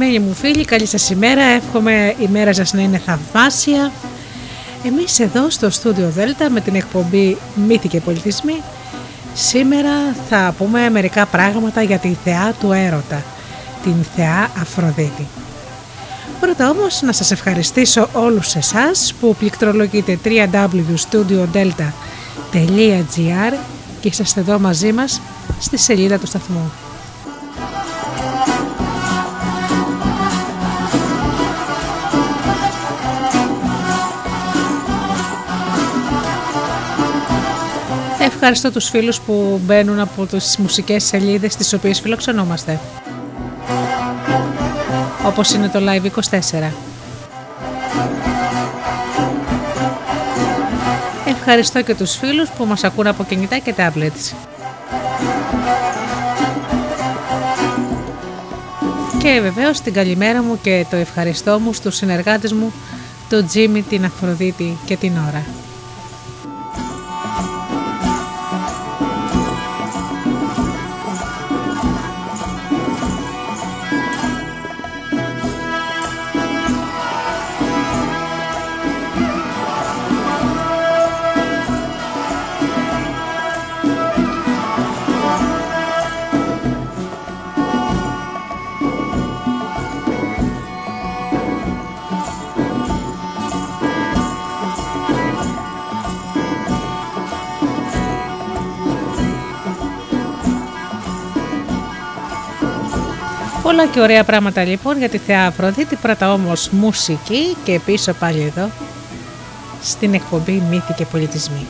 Αγαπημένοι μου φίλοι, καλή σας ημέρα, εύχομαι η μέρα σας να είναι θαυμάσια. Εμείς εδώ στο στούντιο Δέλτα με την εκπομπή Μύθοι και Πολιτισμοί σήμερα θα πούμε μερικά πράγματα για τη θεά του έρωτα, την θεά Αφροδίτη. Πρώτα όμως να σας ευχαριστήσω όλους εσάς που πληκτρολογείτε www.studiodelta.gr και είσαστε εδώ μαζί μας στη σελίδα του σταθμού. Ευχαριστώ τους φίλους που μπαίνουν από τις μουσικές σελίδες τις οποίες φιλοξενόμαστε. Όπως είναι το Live 24. Ευχαριστώ και τους φίλους που μας ακούν από κινητά και tablets. Και βεβαίως την καλημέρα μου και το ευχαριστώ μου στους συνεργάτες μου, τον Τζίμι, την Αφροδίτη και την Ωρα. Και ωραία πράγματα λοιπόν για τη Θεά Αφροδίτη, πρώτα όμως μουσική και πίσω πάλι εδώ στην εκπομπή Μύθοι και Πολιτισμοί.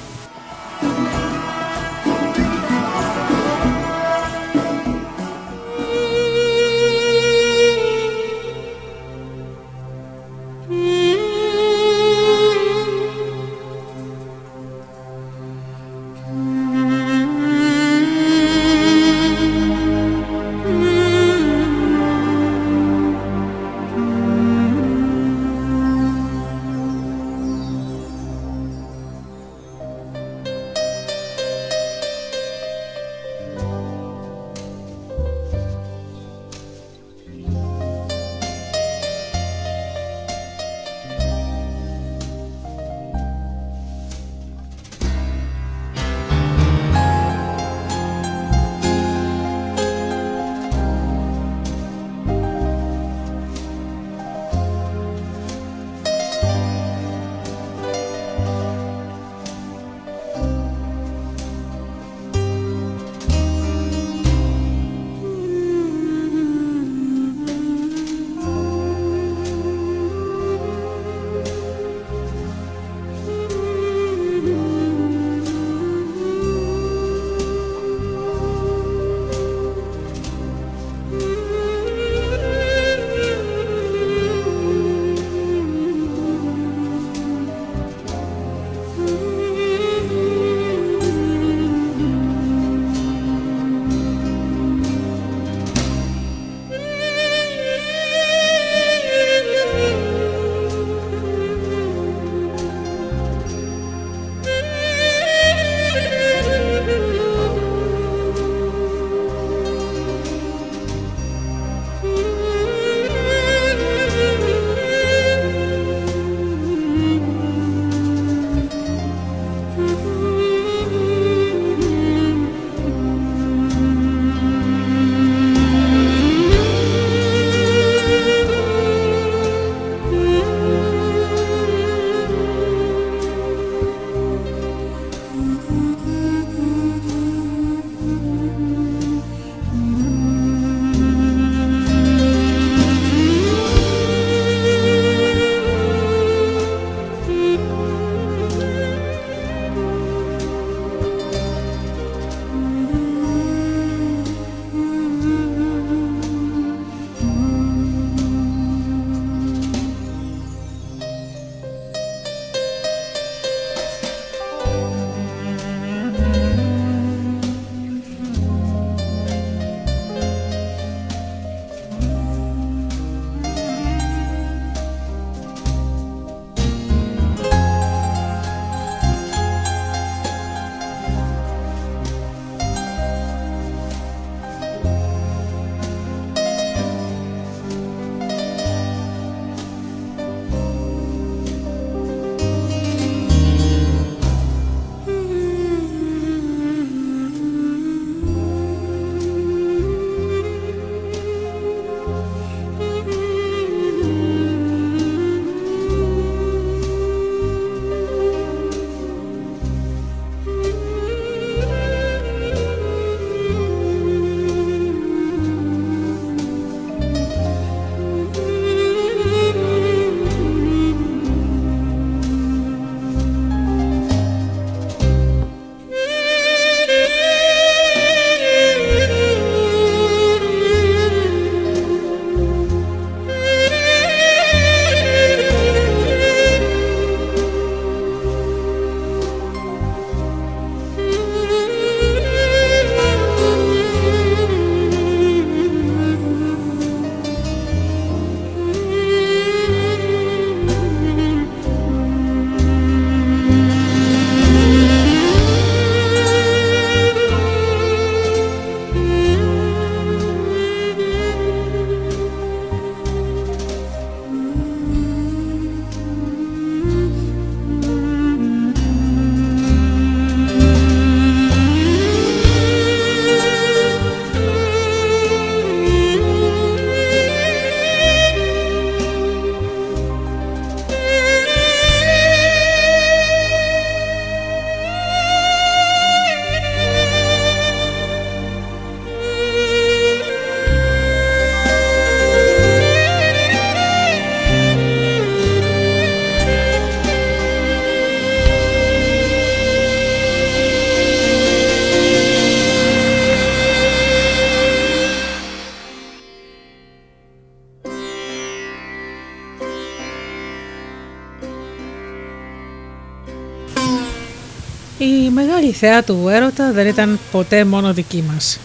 Θεά του έρωτα δεν ήταν ποτέ μόνο δική μας.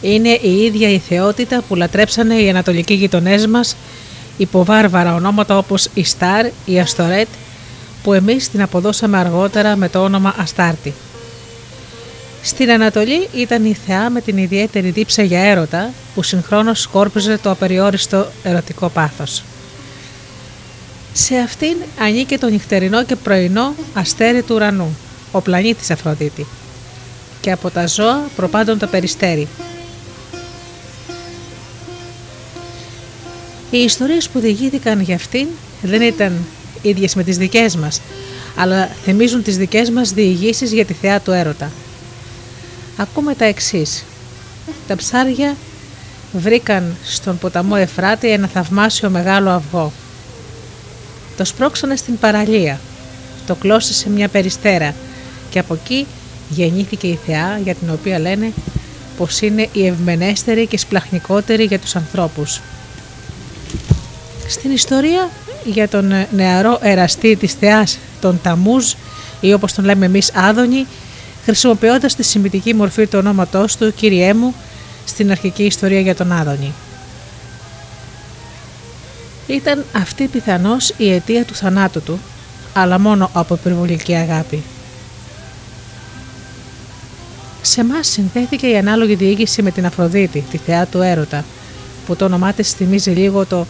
Είναι η ίδια η θεότητα που λατρέψανε οι ανατολικοί γειτονές μας υπό βάρβαρα ονόματα όπως η Στάρ, η Αστορέτ, που εμείς την αποδώσαμε αργότερα με το όνομα Αστάρτη. Στην Ανατολή ήταν η θεά με την ιδιαίτερη δίψα για έρωτα που συγχρόνως σκόρπιζε το απεριόριστο ερωτικό πάθος. Σε αυτήν ανήκε το νυχτερινό και πρωινό αστέρι του ουρανού, ο πλανήτης Αφροδίτη, και από τα ζώα προπάντων το περιστέρι. Οι ιστορίες που διηγήθηκαν για αυτήν δεν ήταν ίδιες με τις δικές μας, αλλά θυμίζουν τις δικές μας διηγήσεις για τη θεά του έρωτα. Ακούμε τα εξής. Τα ψάρια βρήκαν στον ποταμό Εφράτη ένα θαυμάσιο μεγάλο αυγό. Το σπρώξανε στην παραλία. Το κλώσε σε μια περιστέρα και από εκεί γεννήθηκε η θεά για την οποία λένε πως είναι η ευμενέστερη και σπλαχνικότερη για τους ανθρώπους. Στην ιστορία για τον νεαρό εραστή της θεάς τον Ταμούζ ή όπως τον λέμε εμείς Άδωνη χρησιμοποιώντας τη σημητική μορφή του ονόματός του «Κύριέ μου» στην αρχική ιστορία για τον Άδωνη. Ήταν αυτή πιθανώς η αιτία του θανάτου του, αλλά μόνο από υπερβολική αγάπη. Σε εμάς συνδέθηκε η ανάλογη διοίκηση με την Αφροδίτη, τη θεά του έρωτα, που το όνομά της θυμίζει λίγο το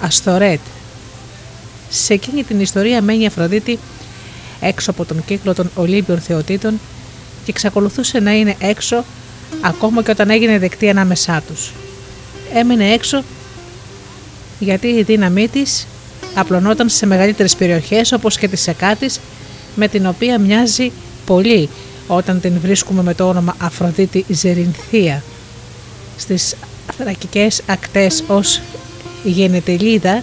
Αστορέτ. Σε εκείνη την ιστορία μένει η Αφροδίτη έξω από τον κύκλο των Ολύμπιων Θεοτήτων και εξακολουθούσε να είναι έξω ακόμα και όταν έγινε δεκτή ανάμεσά τους. Έμεινε έξω γιατί η δύναμή της απλωνόταν σε μεγαλύτερες περιοχές όπως και τη Σεκάτης με την οποία μοιάζει πολύ όταν την βρίσκουμε με το όνομα Αφροδίτη Ζερινθία στις θρακικές ακτές ως γενετελίδα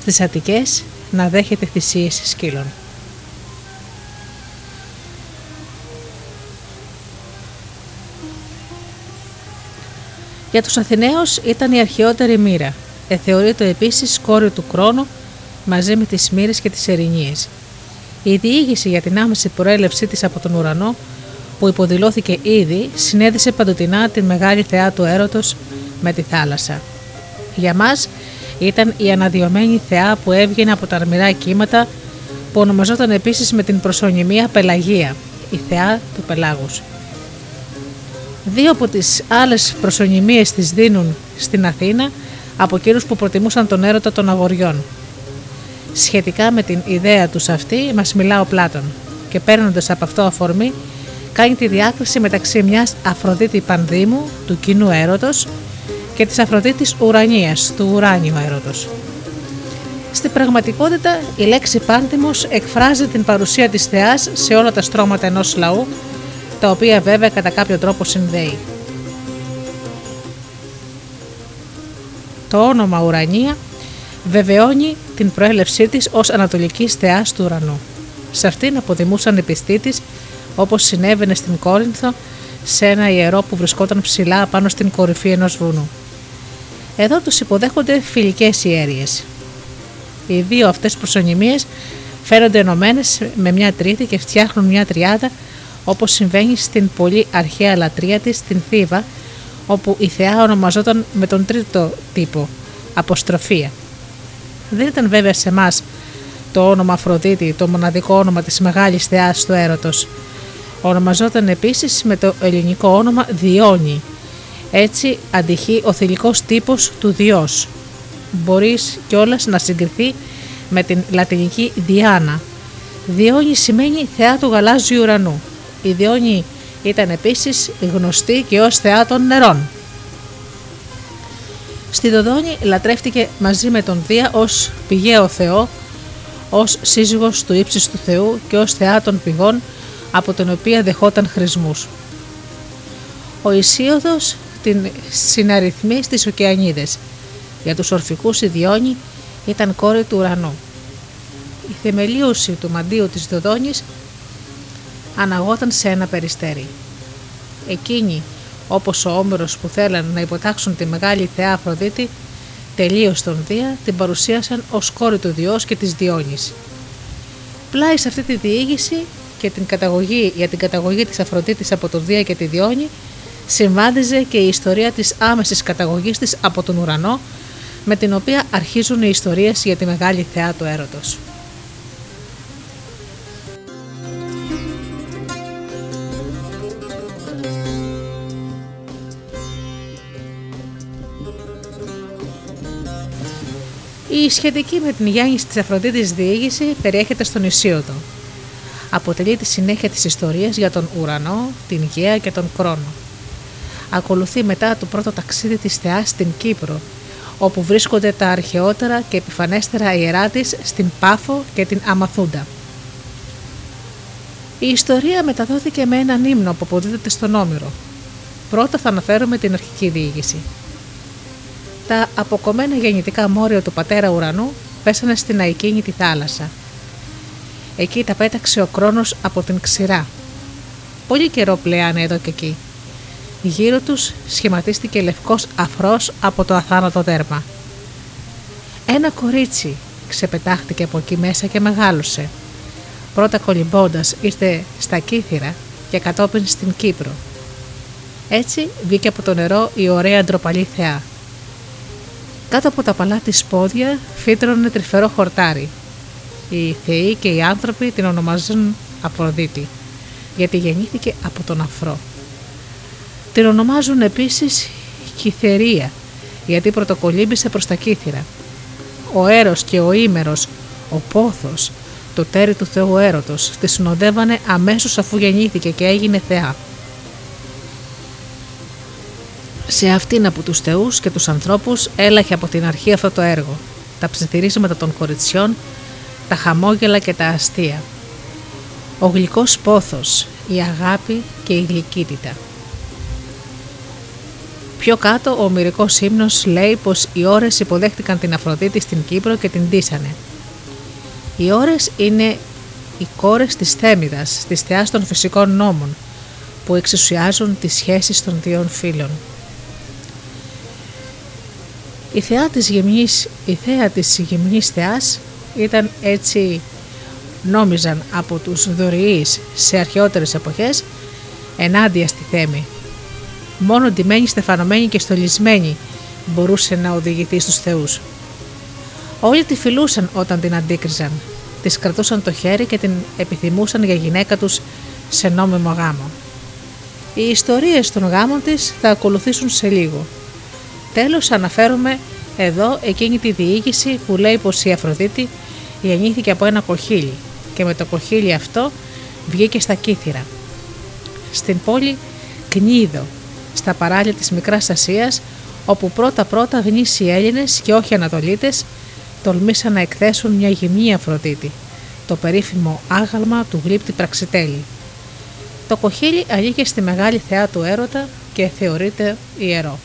στις Αττικές να δέχεται θυσίες σκύλων. Για τους Αθηναίους ήταν η αρχαιότερη μοίρα. Εθεωρείται επίσης κόρη του Κρόνου μαζί με τις μοίρες και τις ερηνίες. Η διήγηση για την άμεση προέλευσή της από τον ουρανό που υποδηλώθηκε ήδη συνέδεσε παντοτινά την μεγάλη θεά του έρωτος με τη θάλασσα. Για μας ήταν η αναδειωμένη θεά που έβγαινε από τα αρμυρά κύματα που ονομαζόταν επίσης με την προσωνυμία Πελαγία, η θεά του πελάγους. Δύο από τις άλλες προσωνυμίες της δίνουν στην Αθήνα από εκείνους που προτιμούσαν τον έρωτα των αγοριών. Σχετικά με την ιδέα τους αυτή μας μιλά ο Πλάτων και παίρνοντας από αυτό αφορμή κάνει τη διάκριση μεταξύ μιας Αφροδίτη Πανδήμου του κοινού έρωτος και της Αφροδίτης Ουρανίας του ουράνιου έρωτος. Στην πραγματικότητα η λέξη Πάντιμος εκφράζει την παρουσία της θεάς σε όλα τα στρώματα ενός λαού τα οποία βέβαια κατά κάποιο τρόπο συνδέει. Το όνομα Ουρανία βεβαιώνει την προέλευσή της ως ανατολικής θεάς του ουρανού. Σε αυτήν αποδημούσαν επιστήτης όπως συνέβαινε στην Κόρινθο σε ένα ιερό που βρισκόταν ψηλά πάνω στην κορυφή ενός βουνού. Εδώ τους υποδέχονται φιλικές ιέριες. Οι δύο αυτές προσωνυμίες φέρονται ενωμένες με μια τρίτη και φτιάχνουν μια τριάδα όπως συμβαίνει στην πολύ αρχαία λατρεία της στην Θήβα, όπου η θεά ονομαζόταν με τον τρίτο τύπο, Αποστροφία. Δεν ήταν βέβαια σε εμάς το όνομα Αφροδίτη, το μοναδικό όνομα της μεγάλης θεάς του έρωτος. Ονομαζόταν επίσης με το ελληνικό όνομα Διόνι. Έτσι αντυχεί ο θηλυκός τύπος του Διός. Μπορείς κιόλας να συγκριθεί με την λατινική Διάνα. Διόνι σημαίνει θεά του γαλάζιου ουρανού. Η Διόνη ήταν επίσης γνωστή και ως θεά των νερών. Στη Δοδόνη λατρεύτηκε μαζί με τον Δία ως πηγαίο θεό, ως σύζυγος του του Θεού και ως θεά των πηγών από τον οποία δεχόταν χρησμούς. Ο Ισίωδος την συναριθμεί στις ωκεανίδες. Για τους ορφικούς η Διόνη ήταν κόρη του ουρανού. Η θεμελίωση του μαντίου της Δοδόνης αναγόταν σε ένα περιστέρι. Εκείνοι, όπως ο Όμηρος που θέλαν να υποτάξουν τη μεγάλη θεά Αφροδίτη, τελείως τον Δία την παρουσίασαν ως κόρη του Διός και της Διόνης. Πλάι σε αυτή τη διήγηση και την καταγωγή, για την καταγωγή της Αφροδίτης από τον Δία και τη Διόνη συμβάδιζε και η ιστορία της άμεσης καταγωγής της από τον ουρανό με την οποία αρχίζουν οι ιστορίες για τη μεγάλη θεά του έρωτος. Η σχετική με την γέννηση της Αφροδίτης διήγηση περιέχεται στον Ισίωδο. Αποτελεί τη συνέχεια της ιστορίας για τον ουρανό, την γέα και τον κρόνο. Ακολουθεί μετά το πρώτο ταξίδι της θεάς στην Κύπρο, όπου βρίσκονται τα αρχαιότερα και επιφανέστερα ιερά της στην Πάφο και την Αμαθούντα. Η ιστορία μεταδόθηκε με έναν ύμνο που αποδίδεται στον Όμηρο. Πρώτα θα αναφέρουμε την αρχική διήγηση τα αποκομμένα γεννητικά μόρια του πατέρα ουρανού πέσανε στην αικίνητη θάλασσα. Εκεί τα πέταξε ο κρόνος από την ξηρά. Πολύ καιρό πλέανε εδώ και εκεί. Γύρω τους σχηματίστηκε λευκός αφρός από το αθάνατο δέρμα. Ένα κορίτσι ξεπετάχτηκε από εκεί μέσα και μεγάλωσε. Πρώτα κολυμπώντας ήρθε στα Κύθυρα και κατόπιν στην Κύπρο. Έτσι βγήκε από το νερό η ωραία ντροπαλή θεά. Κάτω από τα παλά της πόδια φύτρωνε τρυφερό χορτάρι. Οι θεοί και οι άνθρωποι την ονομάζουν Αφροδίτη, γιατί γεννήθηκε από τον αφρό. Την ονομάζουν επίσης Κυθερία, γιατί πρωτοκολύμπησε προς τα κύθυρα. Ο έρος και ο ήμερος, ο πόθος, το τέρι του Θεού έρωτος, τη συνοδεύανε αμέσως αφού γεννήθηκε και έγινε θεά. Σε αυτήν από τους θεούς και τους ανθρώπους έλαχε από την αρχή αυτό το έργο, τα ψιθυρίσματα των κοριτσιών, τα χαμόγελα και τα αστεία. Ο γλυκός πόθος, η αγάπη και η γλυκύτητα. Πιο κάτω ο ομυρικός ύμνος λέει πως οι ώρες υποδέχτηκαν την Αφροδίτη στην Κύπρο και την ντύσανε. Οι ώρες είναι οι κόρες της Θέμιδας, της θεάς των φυσικών νόμων, που εξουσιάζουν τις σχέσεις των δύο φίλων. Η θεά της γυμνής, η θέα της γυμνής θεάς ήταν έτσι νόμιζαν από τους δωριείς σε αρχαιότερες εποχές ενάντια στη θέμη. Μόνο ντυμένη, στεφανωμένη και στολισμένη μπορούσε να οδηγηθεί στους θεούς. Όλοι τη φιλούσαν όταν την αντίκριζαν, της κρατούσαν το χέρι και την επιθυμούσαν για γυναίκα τους σε νόμιμο γάμο. Οι ιστορίες των γάμων της θα ακολουθήσουν σε λίγο – Τέλος αναφέρουμε εδώ εκείνη τη διήγηση που λέει πως η Αφροδίτη γεννήθηκε από ένα κοχύλι και με το κοχύλι αυτό βγήκε στα Κύθυρα. Στην πόλη Κνίδο, στα παράλια της Μικράς Ασίας, όπου πρώτα-πρώτα γνήσιοι Έλληνες και όχι Ανατολίτες τολμήσαν να εκθέσουν μια γυμνή Αφροδίτη, το περίφημο άγαλμα του γλύπτη Πραξιτέλη. Το κοχύλι ανήκε στη μεγάλη θεά του έρωτα και θεωρείται ιερό.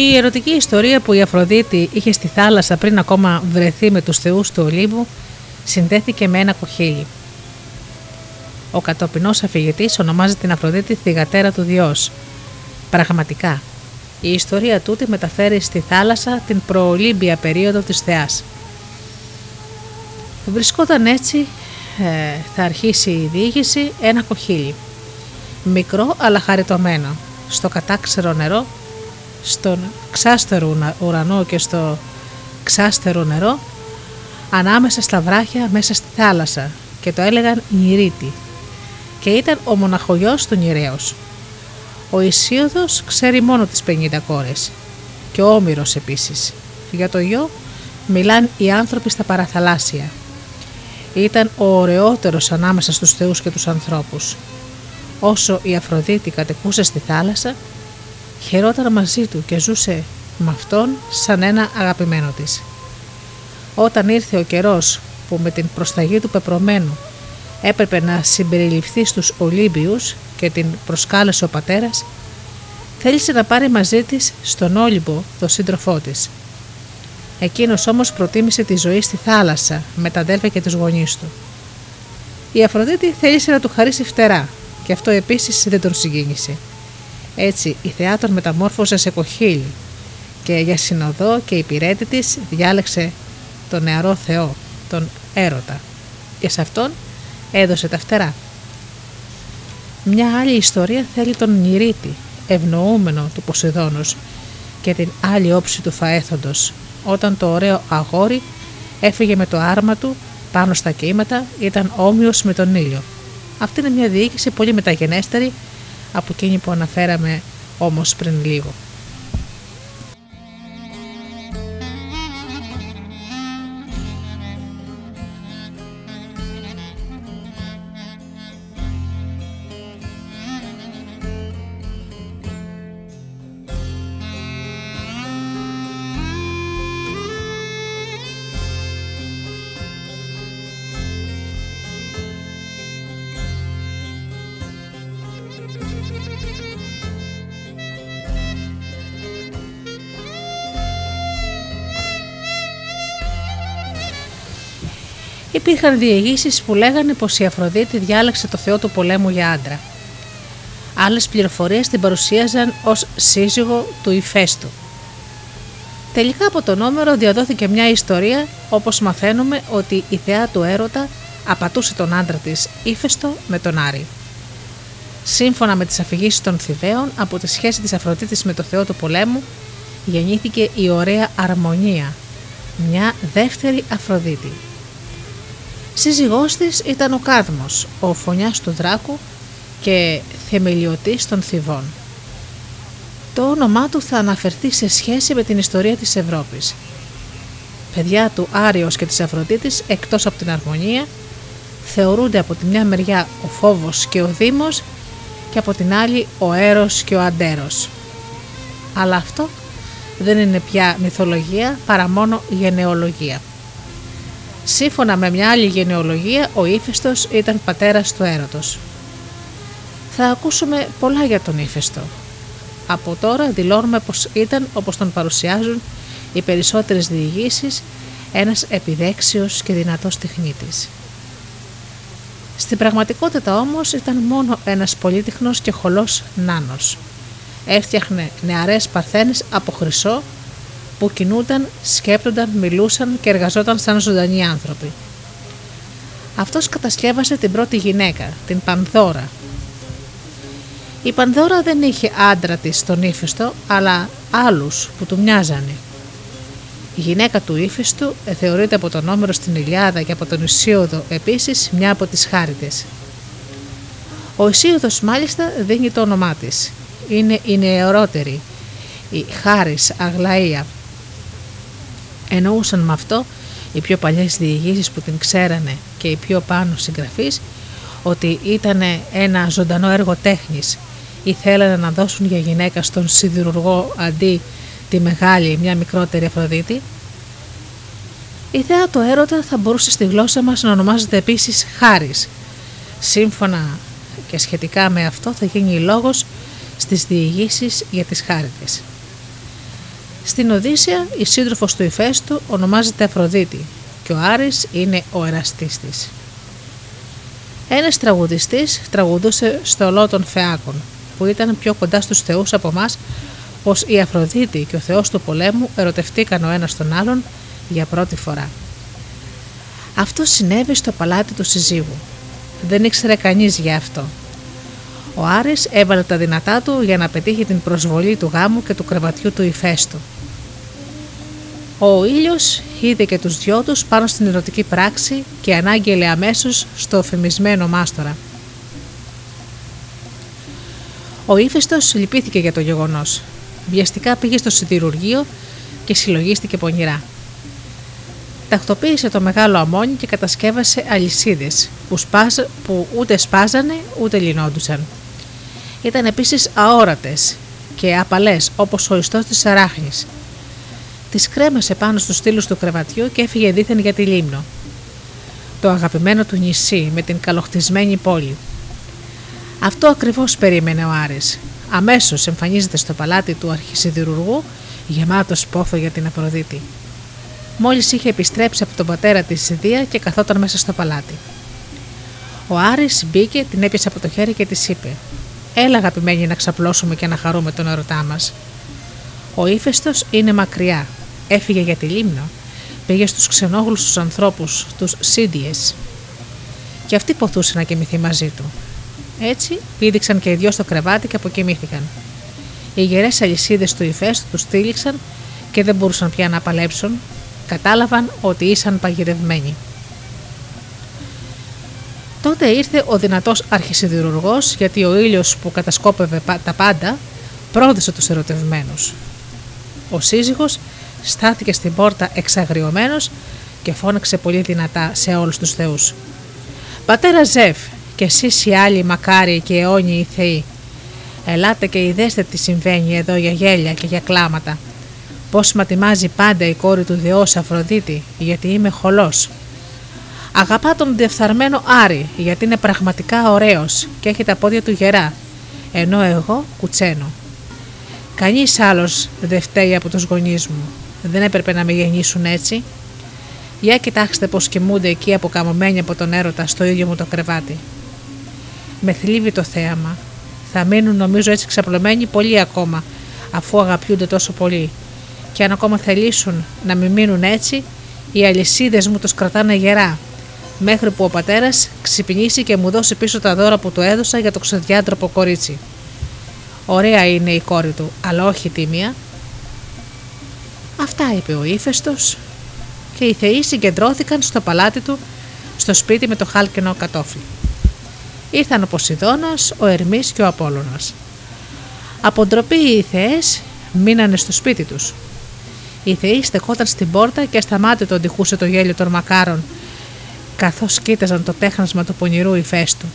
Η ερωτική ιστορία που η Αφροδίτη είχε στη θάλασσα πριν ακόμα βρεθεί με τους θεούς του Ολύμπου συνδέθηκε με ένα κοχύλι. Ο κατοπινός αφηγητής ονομάζει την Αφροδίτη θυγατέρα του Διός. Πραγματικά, η ιστορία τούτη μεταφέρει στη θάλασσα την προολύμπια περίοδο της θεάς. Βρισκόταν έτσι, ε, θα αρχίσει η διήγηση, ένα κοχύλι. Μικρό αλλά χαριτωμένο. Στο κατάξερο νερό στον ξάστερο ουρανό και στο ξάστερο νερό ανάμεσα στα βράχια μέσα στη θάλασσα και το έλεγαν Νηρίτη και ήταν ο μοναχογιός του Νηρέως. Ο Ισίωδος ξέρει μόνο τις 50 κόρες και ο Όμηρος επίσης. Για το γιο μιλάν οι άνθρωποι στα παραθαλάσσια. Ήταν ο ωραιότερος ανάμεσα στους θεούς και τους ανθρώπους. Όσο η Αφροδίτη κατεχούσε στη θάλασσα, χαιρόταν μαζί του και ζούσε με αυτόν σαν ένα αγαπημένο της. Όταν ήρθε ο καιρός που με την προσταγή του πεπρωμένου έπρεπε να συμπεριληφθεί στους Ολύμπιους και την προσκάλεσε ο πατέρας, θέλησε να πάρει μαζί της στον Όλυμπο το σύντροφό της. Εκείνος όμως προτίμησε τη ζωή στη θάλασσα με τα αδέλφια και τους γονείς του. Η Αφροδίτη θέλησε να του χαρίσει φτερά και αυτό επίσης δεν τον συγκίνησε. Έτσι η θεά τον μεταμόρφωσε σε κοχύλι και για συνοδό και υπηρέτη της διάλεξε τον νεαρό θεό, τον έρωτα και σε αυτόν έδωσε τα φτερά. Μια άλλη ιστορία θέλει τον Νηρίτη, ευνοούμενο του Ποσειδώνος και την άλλη όψη του Φαέθοντος, όταν το ωραίο αγόρι έφυγε με το άρμα του πάνω στα κύματα, ήταν όμοιος με τον ήλιο. Αυτή είναι μια διοίκηση πολύ μεταγενέστερη από εκείνη που αναφέραμε όμως πριν λίγο. Υπήρχαν διηγήσεις που λέγανε πως η Αφροδίτη διάλεξε το θεό του πολέμου για άντρα. Άλλες πληροφορίες την παρουσίαζαν ως σύζυγο του Ιφέστου. Τελικά από το νόμερο διαδόθηκε μια ιστορία όπως μαθαίνουμε ότι η θεά του έρωτα απατούσε τον άντρα της Ήφεστο με τον Άρη. Σύμφωνα με τις αφηγήσεις των Θηβαίων, από τη σχέση της Αφροδίτης με το θεό του πολέμου γεννήθηκε η ωραία Αρμονία, μια δεύτερη Αφροδίτη. Σύζυγός της ήταν ο Κάδμος, ο φωνιάς του Δράκου και θεμελιωτής των Θηβών. Το όνομά του θα αναφερθεί σε σχέση με την ιστορία της Ευρώπης. Παιδιά του Άριος και της Αφροδίτης, εκτός από την αρμονία, θεωρούνται από τη μια μεριά ο φόβος και ο δήμος και από την άλλη ο έρος και ο αντέρος. Αλλά αυτό δεν είναι πια μυθολογία παρά μόνο γενεολογία. Σύμφωνα με μια άλλη γενεολογία, ο ύφεστος ήταν πατέρας του έρωτος. Θα ακούσουμε πολλά για τον ύφεστο. Από τώρα δηλώνουμε πως ήταν, όπως τον παρουσιάζουν οι περισσότερες διηγήσεις, ένας επιδέξιος και δυνατός τεχνίτης. Στην πραγματικότητα όμως ήταν μόνο ένας πολύτιχνος και χολός νάνος. Έφτιαχνε νεαρές παρθένες από χρυσό που κινούνταν, σκέπτονταν, μιλούσαν και εργαζόταν σαν ζωντανοί άνθρωποι. Αυτός κατασκεύασε την πρώτη γυναίκα, την Πανδώρα. Η Πανδώρα δεν είχε άντρα της στον ύφιστο, αλλά άλλους που του μοιάζανε. Η γυναίκα του ύφιστου θεωρείται από τον Όμερο στην Ιλιάδα και από τον Ισίωδο επίσης μια από τις χάριτες. Ο Ισίωδος μάλιστα δίνει το όνομά της. Είναι η νεαρότερη, η Χάρης Αγλαία Εννοούσαν με αυτό οι πιο παλιές διηγήσεις που την ξέρανε και οι πιο πάνω συγγραφείς ότι ήταν ένα ζωντανό έργο τέχνης ή θέλανε να δώσουν για γυναίκα στον σιδηρουργό αντί τη μεγάλη μια μικρότερη Αφροδίτη. Η θέα του έρωτα θα μπορούσε στη γλώσσα μας να ονομάζεται επίσης χάρης. Σύμφωνα και σχετικά με αυτό θα γίνει λόγος στις διηγήσεις για τις χάριτες. Στην Οδύσσια η σύντροφος του Ιφέστου ονομάζεται Αφροδίτη και ο Άρης είναι ο εραστής της. Ένας τραγουδιστής τραγουδούσε στο ολό των Φεάκων που ήταν πιο κοντά στους θεούς από εμάς πως η Αφροδίτη και ο θεός του πολέμου ερωτευτήκαν ο ένας τον άλλον για πρώτη φορά. Αυτό συνέβη στο παλάτι του συζύγου. Δεν ήξερε κανείς για αυτό. Ο Άρης έβαλε τα δυνατά του για να πετύχει την προσβολή του γάμου και του κρεβατιού του Ιφέστου. Ο ήλιος είδε και τους δυο τους πάνω στην ερωτική πράξη και ανάγγελε αμέσως στο φημισμένο μάστορα. Ο ύφεστος λυπήθηκε για το γεγονός. Βιαστικά πήγε στο σιδηρουργείο και συλλογίστηκε πονηρά. Τακτοποίησε το μεγάλο αμόνι και κατασκεύασε αλυσίδες που, που ούτε σπάζανε ούτε λυνόντουσαν. Ήταν επίσης αόρατες και απαλές όπως ο ιστός της αράχνης Της κρέμασε πάνω στους στήλους του κρεβατιού και έφυγε δίθεν για τη λίμνο. Το αγαπημένο του νησί με την καλοχτισμένη πόλη. Αυτό ακριβώς περίμενε ο Άρης. Αμέσως εμφανίζεται στο παλάτι του αρχισυδηρουργού γεμάτος πόθο για την Αφροδίτη. Μόλις είχε επιστρέψει από τον πατέρα της Ιδία και καθόταν μέσα στο παλάτι. Ο Άρης μπήκε, την έπιασε από το χέρι και της είπε: Έλα, αγαπημένη, να ξαπλώσουμε και να χαρούμε τον ερωτά μας. Ο ύφεστος είναι μακριά. Έφυγε για τη λίμνο. Πήγε στους ξενόγλους τους ανθρώπους, τους Σίντιε. Και αυτοί ποθούσε να κοιμηθεί μαζί του. Έτσι πήδηξαν και οι δυο στο κρεβάτι και αποκοιμήθηκαν. Οι γερές αλυσίδες του ηφαίστου τους τύλιξαν και δεν μπορούσαν πια να παλέψουν. Κατάλαβαν ότι ήσαν παγιδευμένοι. Τότε ήρθε ο δυνατός αρχισυδηρουργό, γιατί ο ήλιος που κατασκόπευε τα πάντα πρόδεσε τους ερωτευμένους. Ο σύζυγος στάθηκε στην πόρτα εξαγριωμένος και φώναξε πολύ δυνατά σε όλους τους θεούς. Πατέρα Ζεφ, και εσείς οι άλλοι μακάρι και αιώνιοι θεοί, ελάτε και ειδέστε τι συμβαίνει εδώ για γέλια και για κλάματα. Πώς ματιμάζει πάντα η κόρη του Θεό Αφροδίτη, γιατί είμαι χολός. Αγαπά τον διεφθαρμένο Άρη γιατί είναι πραγματικά ωραίος και έχει τα πόδια του γερά, ενώ εγώ κουτσένω. Κανείς άλλος δεν φταίει από τους γονείς μου. Δεν έπρεπε να με γεννήσουν έτσι. Για κοιτάξτε πώς κοιμούνται εκεί αποκαμωμένοι από τον έρωτα στο ίδιο μου το κρεβάτι. Με θλίβει το θέαμα. Θα μείνουν νομίζω έτσι ξαπλωμένοι πολύ ακόμα, αφού αγαπιούνται τόσο πολύ. Και αν ακόμα θελήσουν να μην μείνουν έτσι, οι αλυσίδες μου τους κρατάνε γερά, μέχρι που ο πατέρας ξυπνήσει και μου δώσει πίσω τα δώρα που του έδωσα για το ξεδιάντροπο κορίτσι. Ωραία είναι η κόρη του, αλλά όχι τίμια. Αυτά είπε ο ύφεστος και οι θεοί συγκεντρώθηκαν στο παλάτι του, στο σπίτι με το χάλκινο κατόφλι. Ήρθαν ο Ποσειδώνας, ο Ερμής και ο Απόλλωνας. Από ντροπή οι θεές μείνανε στο σπίτι τους. Οι θεοί στεκόταν στην πόρτα και ασταμάτητο αντιχούσε το γέλιο των μακάρων καθώς κοίταζαν το τέχνασμα του πονηρού ηφαίστου.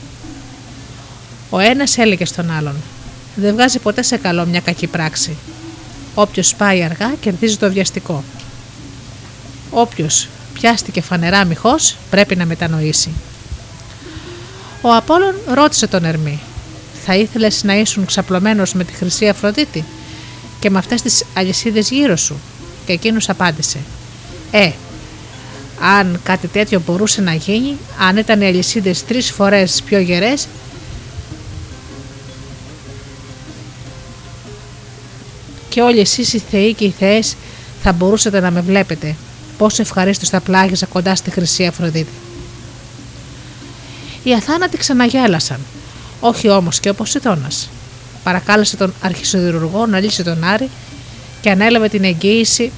Ο ένας έλεγε στον άλλον «Δεν βγάζει ποτέ σε καλό μια κακή πράξη. Όποιος πάει αργά κερδίζει το βιαστικό. Όποιος πιάστηκε φανερά μυχός πρέπει να μετανοήσει». Ο Απόλλων ρώτησε τον Ερμή «Θα ήθελες να ήσουν ξαπλωμένος με τη Χρυσή Αφροδίτη και με αυτές τις αλυσίδες γύρω σου» και εκείνος απάντησε «Ε, αν κάτι τέτοιο μπορούσε να γίνει, αν ήταν οι αλυσίδες τρεις φορές πιο γερές, και όλοι εσείς οι θεοί και οι θεές θα μπορούσατε να με βλέπετε πόσο ευχαρίστως θα πλάγιζα κοντά στη Χρυσή Αφροδίτη. Οι αθάνατοι ξαναγέλασαν, όχι όμως και ο Ποσειδώνας. Παρακάλεσε τον αρχισοδηρουργό να λύσει τον Άρη και ανέλαβε την εγγύηση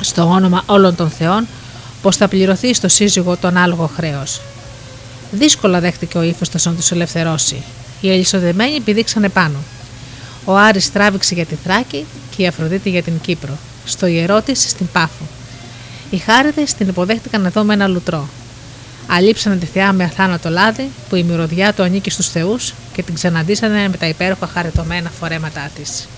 στο όνομα όλων των θεών πως θα πληρωθεί στο σύζυγο τον άλογο χρέος. Δύσκολα δέχτηκε ο ύφεστο να τους ελευθερώσει. Οι ελισσοδεμένοι πηδήξανε πάνω. Ο Άρης τράβηξε για τη Θράκη και η Αφροδίτη για την Κύπρο, στο ιερό της στην Πάφο. Οι χάριδες την υποδέχτηκαν εδώ με ένα λουτρό. Αλείψανε τη θεά με αθάνατο λάδι που η μυρωδιά του ανήκει στους Θεούς και την ξαναντήσανε με τα υπέροχα χαρετωμένα φορέματά της.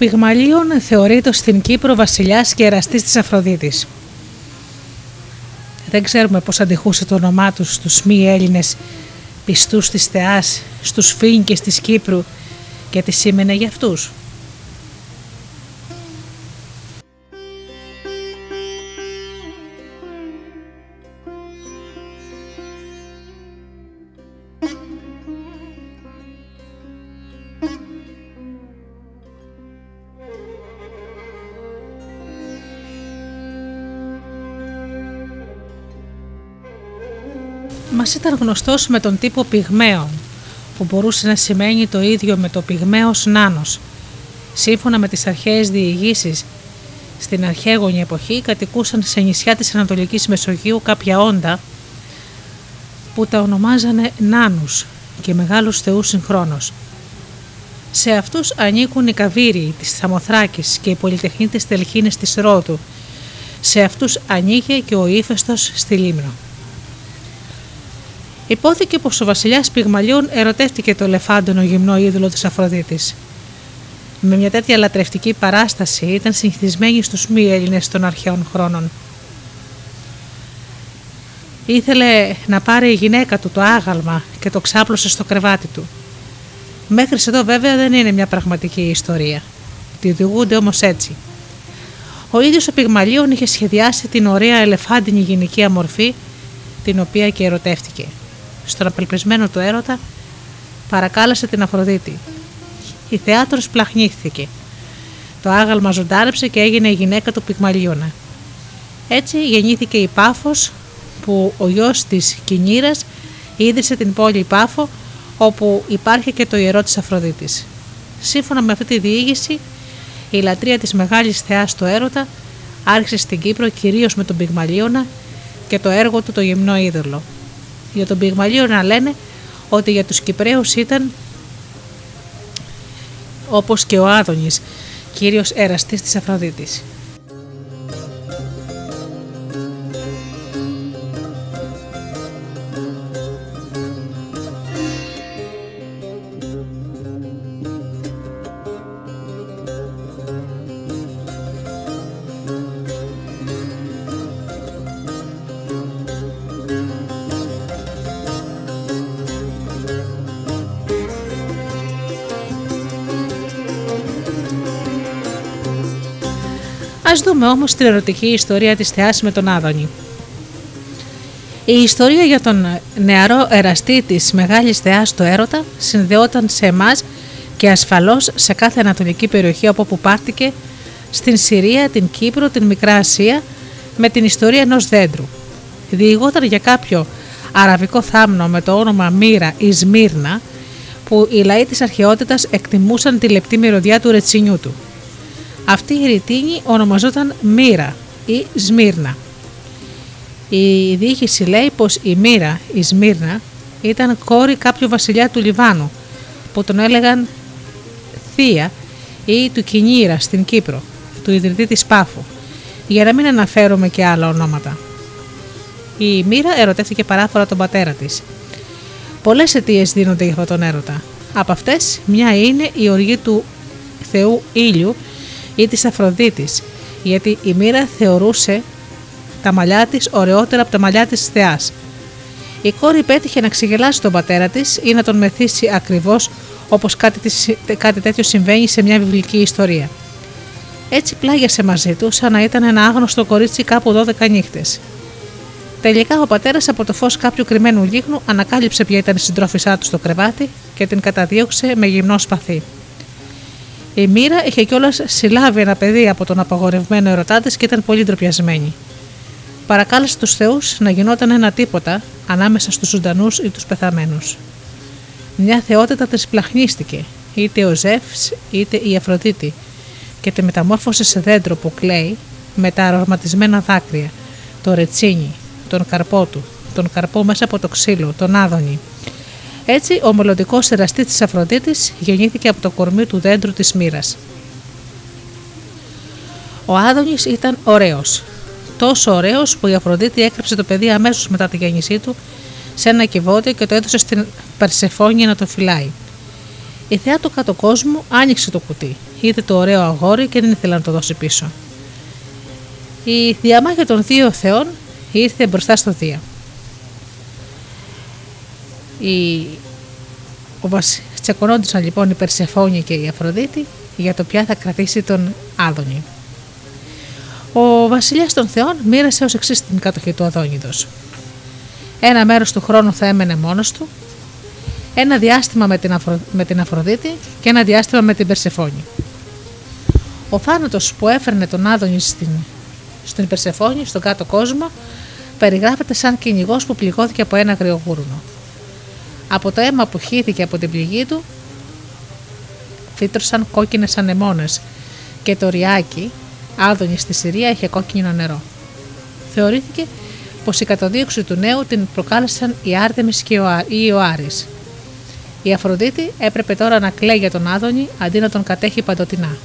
Πυγμαλίων θεωρείται στην Κύπρο βασιλιάς και εραστής της Αφροδίτης. Δεν ξέρουμε πώς αντιχούσε το όνομά τους στους μη Έλληνες πιστούς της θεάς, στους φίνικες της Κύπρου και τι σήμαινε για αυτούς. Ήταν γνωστός με τον τύπο πυγμαίων, που μπορούσε να σημαίνει το ίδιο με το πυγμαίος νάνος. Σύμφωνα με τις αρχαίες διηγήσεις, στην αρχαίγονη εποχή κατοικούσαν σε νησιά της Ανατολικής Μεσογείου κάποια όντα που τα ονομάζανε νάνους και μεγάλους θεούς συγχρόνως. Σε αυτούς ανήκουν οι Καβύριοι της Θαμοθράκης και οι πολυτεχνίτες τελχίνες της Ρόδου. Σε αυτούς ανήκε και ο ύφεστος στη Λίμνο. Υπόθηκε πως ο βασιλιάς Πυγμαλιών ερωτεύτηκε το ελεφάντονο γυμνό είδωλο της Αφροδίτης. Με μια τέτοια λατρευτική παράσταση ήταν συνηθισμένη στους μη Έλληνες των αρχαίων χρόνων. Ήθελε να πάρει η γυναίκα του το άγαλμα και το ξάπλωσε στο κρεβάτι του. Μέχρι εδώ βέβαια δεν είναι μια πραγματική ιστορία. Τη διηγούνται όμως έτσι. Ο ίδιος ο Πυγμαλίων είχε σχεδιάσει την ωραία ελεφάντινη γυναικεία μορφή την οποία και ερωτεύτηκε στον απελπισμένο του έρωτα, παρακάλεσε την Αφροδίτη. Η θεάτρος πλαχνήθηκε. Το άγαλμα ζωντάρεψε και έγινε η γυναίκα του Πυγμαλίωνα. Έτσι γεννήθηκε η Πάφος που ο γιος της Κινήρας ίδρυσε την πόλη Πάφο όπου υπάρχει και το ιερό της Αφροδίτης. Σύμφωνα με αυτή τη διήγηση, η λατρεία της μεγάλης θεάς του έρωτα άρχισε στην Κύπρο κυρίως με τον Πυγμαλίωνα και το έργο του το γυμνό είδωλο για τον Πυγμαλίο να λένε ότι για τους Κυπρέους ήταν όπως και ο Άδωνης, κύριος εραστής της Αφροδίτης. Ας δούμε όμως την ερωτική ιστορία της θεάς με τον Άδωνη. Η ιστορία για τον νεαρό εραστή της μεγάλης θεάς του έρωτα συνδεόταν σε εμάς και ασφαλώς σε κάθε ανατολική περιοχή από όπου πάρτηκε στην Συρία, την Κύπρο, την Μικρά Ασία με την ιστορία ενός δέντρου. Διηγόταν για κάποιο αραβικό θάμνο με το όνομα Μύρα ή Σμύρνα που οι λαοί της αρχαιότητας εκτιμούσαν τη λεπτή μυρωδιά του ρετσινιού του. Αυτή η ρητίνη ονομαζόταν Μύρα ή Σμύρνα. Η διοίκηση λέει πως η Μύρα, η Σμύρνα, ήταν κόρη κάποιου βασιλιά του Λιβάνου που τον έλεγαν Θεία ή του Κινήρα στην Κύπρο, του ιδρυτή της Πάφου, για να μην αναφέρουμε και άλλα ονόματα. Η Μύρα ερωτεύτηκε παράφορα τον πατέρα της. Πολλές αιτίες δίνονται για αυτόν τον έρωτα. Από αυτές μια είναι η οργή του Θεού Ήλιου ή της Αφροδίτης, γιατί η μοίρα θεωρούσε τα μαλλιά της ωραιότερα από τα μαλλιά της θεάς. Η κόρη πέτυχε να ξεγελάσει τον πατέρα της ή να τον μεθύσει ακριβώς όπως κάτι, κάτι τέτοιο συμβαίνει σε μια βιβλική ιστορία. Έτσι πλάγιασε μαζί του σαν να ήταν ένα άγνωστο κορίτσι κάπου 12 νύχτες. Τελικά ο πατέρας από το φως κάποιου κρυμμένου λίγνου ανακάλυψε ποια ήταν η συντρόφισά του στο κρεβάτι και την καταδίωξε με γυμνό σπαθί. Η μοίρα είχε κιόλας συλλάβει ένα παιδί από τον απαγορευμένο ερωτά της και ήταν πολύ ντροπιασμένη. Παρακάλεσε τους Θεούς να γινόταν ένα τίποτα ανάμεσα στους ζωντανούς ή τους πεθαμένους. Μια θεότητα τη πλαχνίστηκε, είτε ο Ζεύς είτε η Αφροδίτη, και τη μεταμόρφωσε σε δέντρο που κλαίει με τα αρωματισμένα δάκρυα, το ρετσίνι, τον καρπό του, τον καρπό μέσα από το ξύλο, τον άδωνη, έτσι, ο μελλοντικός εραστή της Αφροδίτης γεννήθηκε από το κορμί του δέντρου της μοίρα. Ο Άδωνης ήταν ωραίος. Τόσο ωραίος που η Αφροδίτη έκρυψε το παιδί αμέσως μετά τη γέννησή του σε ένα κυβότιο και το έδωσε στην Περσεφόνια να το φυλάει. Η θεά του κάτω κόσμου άνοιξε το κουτί. Είδε το ωραίο αγόρι και δεν ήθελε να το δώσει πίσω. Η διαμάχη των δύο θεών ήρθε μπροστά στο Δία. Η... Ο βασ... Τσεκωνόντουσαν λοιπόν η Περσεφόνη και η Αφροδίτη για το ποια θα κρατήσει τον Άδωνη. Ο βασιλιάς των Θεών μοίρασε ως εξής την κατοχή του Αδόνιδος. Ένα μέρος του χρόνου θα έμενε μόνος του, ένα διάστημα με την, Αφρο... με την Αφροδίτη και ένα διάστημα με την Περσεφόνη. Ο θάνατος που έφερνε τον Άδωνη στην, στην Περσεφόνη, στον κάτω κόσμο, περιγράφεται σαν κυνηγός που πληγώθηκε από ένα αγριογούρουνο. Από το αίμα που χύθηκε από την πληγή του, φύτρωσαν κόκκινες ανεμόνες και το ριάκι, Άδωνη στη Συρία, είχε κόκκινο νερό. Θεωρήθηκε πως η καταδίωξη του νέου την προκάλεσαν οι Άρτεμις και οι Άρης. Η Αφροδίτη έπρεπε τώρα να κλαίει για τον Άδωνη αντί να τον κατέχει παντοτινά.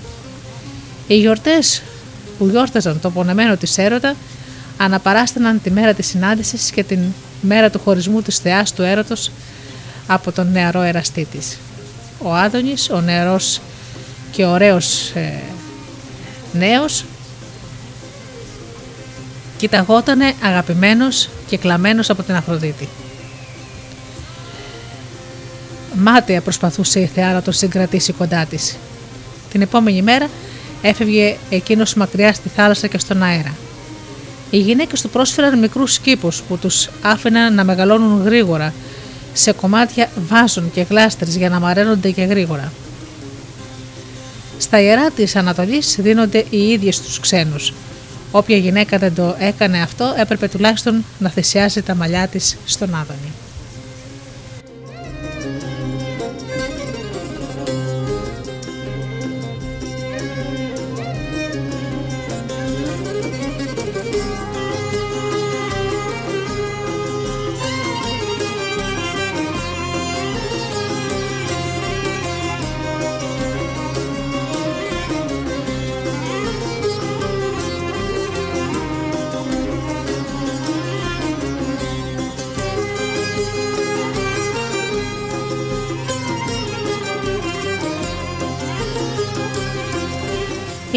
Οι γιορτές που γιόρταζαν το πονεμένο της έρωτα αναπαράσταναν τη μέρα της συνάντησης και την μέρα του χωρισμού της θεάς του έρωτος από τον νεαρό εραστή της. Ο Άδωνης, ο νεαρός και ωραίος ε, νέος, κοιταγότανε αγαπημένος και κλαμμένος από την Αφροδίτη. Μάταια προσπαθούσε η θεά να τον συγκρατήσει κοντά της. Την επόμενη μέρα έφευγε εκείνος μακριά στη θάλασσα και στον αέρα. Οι γυναίκες του πρόσφεραν μικρούς κήπους που τους άφηναν να μεγαλώνουν γρήγορα σε κομμάτια βάζων και γλάστρες για να μαραίνονται και γρήγορα. Στα ιερά της Ανατολής δίνονται οι ίδιες στους ξένους. Όποια γυναίκα δεν το έκανε αυτό έπρεπε τουλάχιστον να θυσιάσει τα μαλλιά της στον Άδωνη.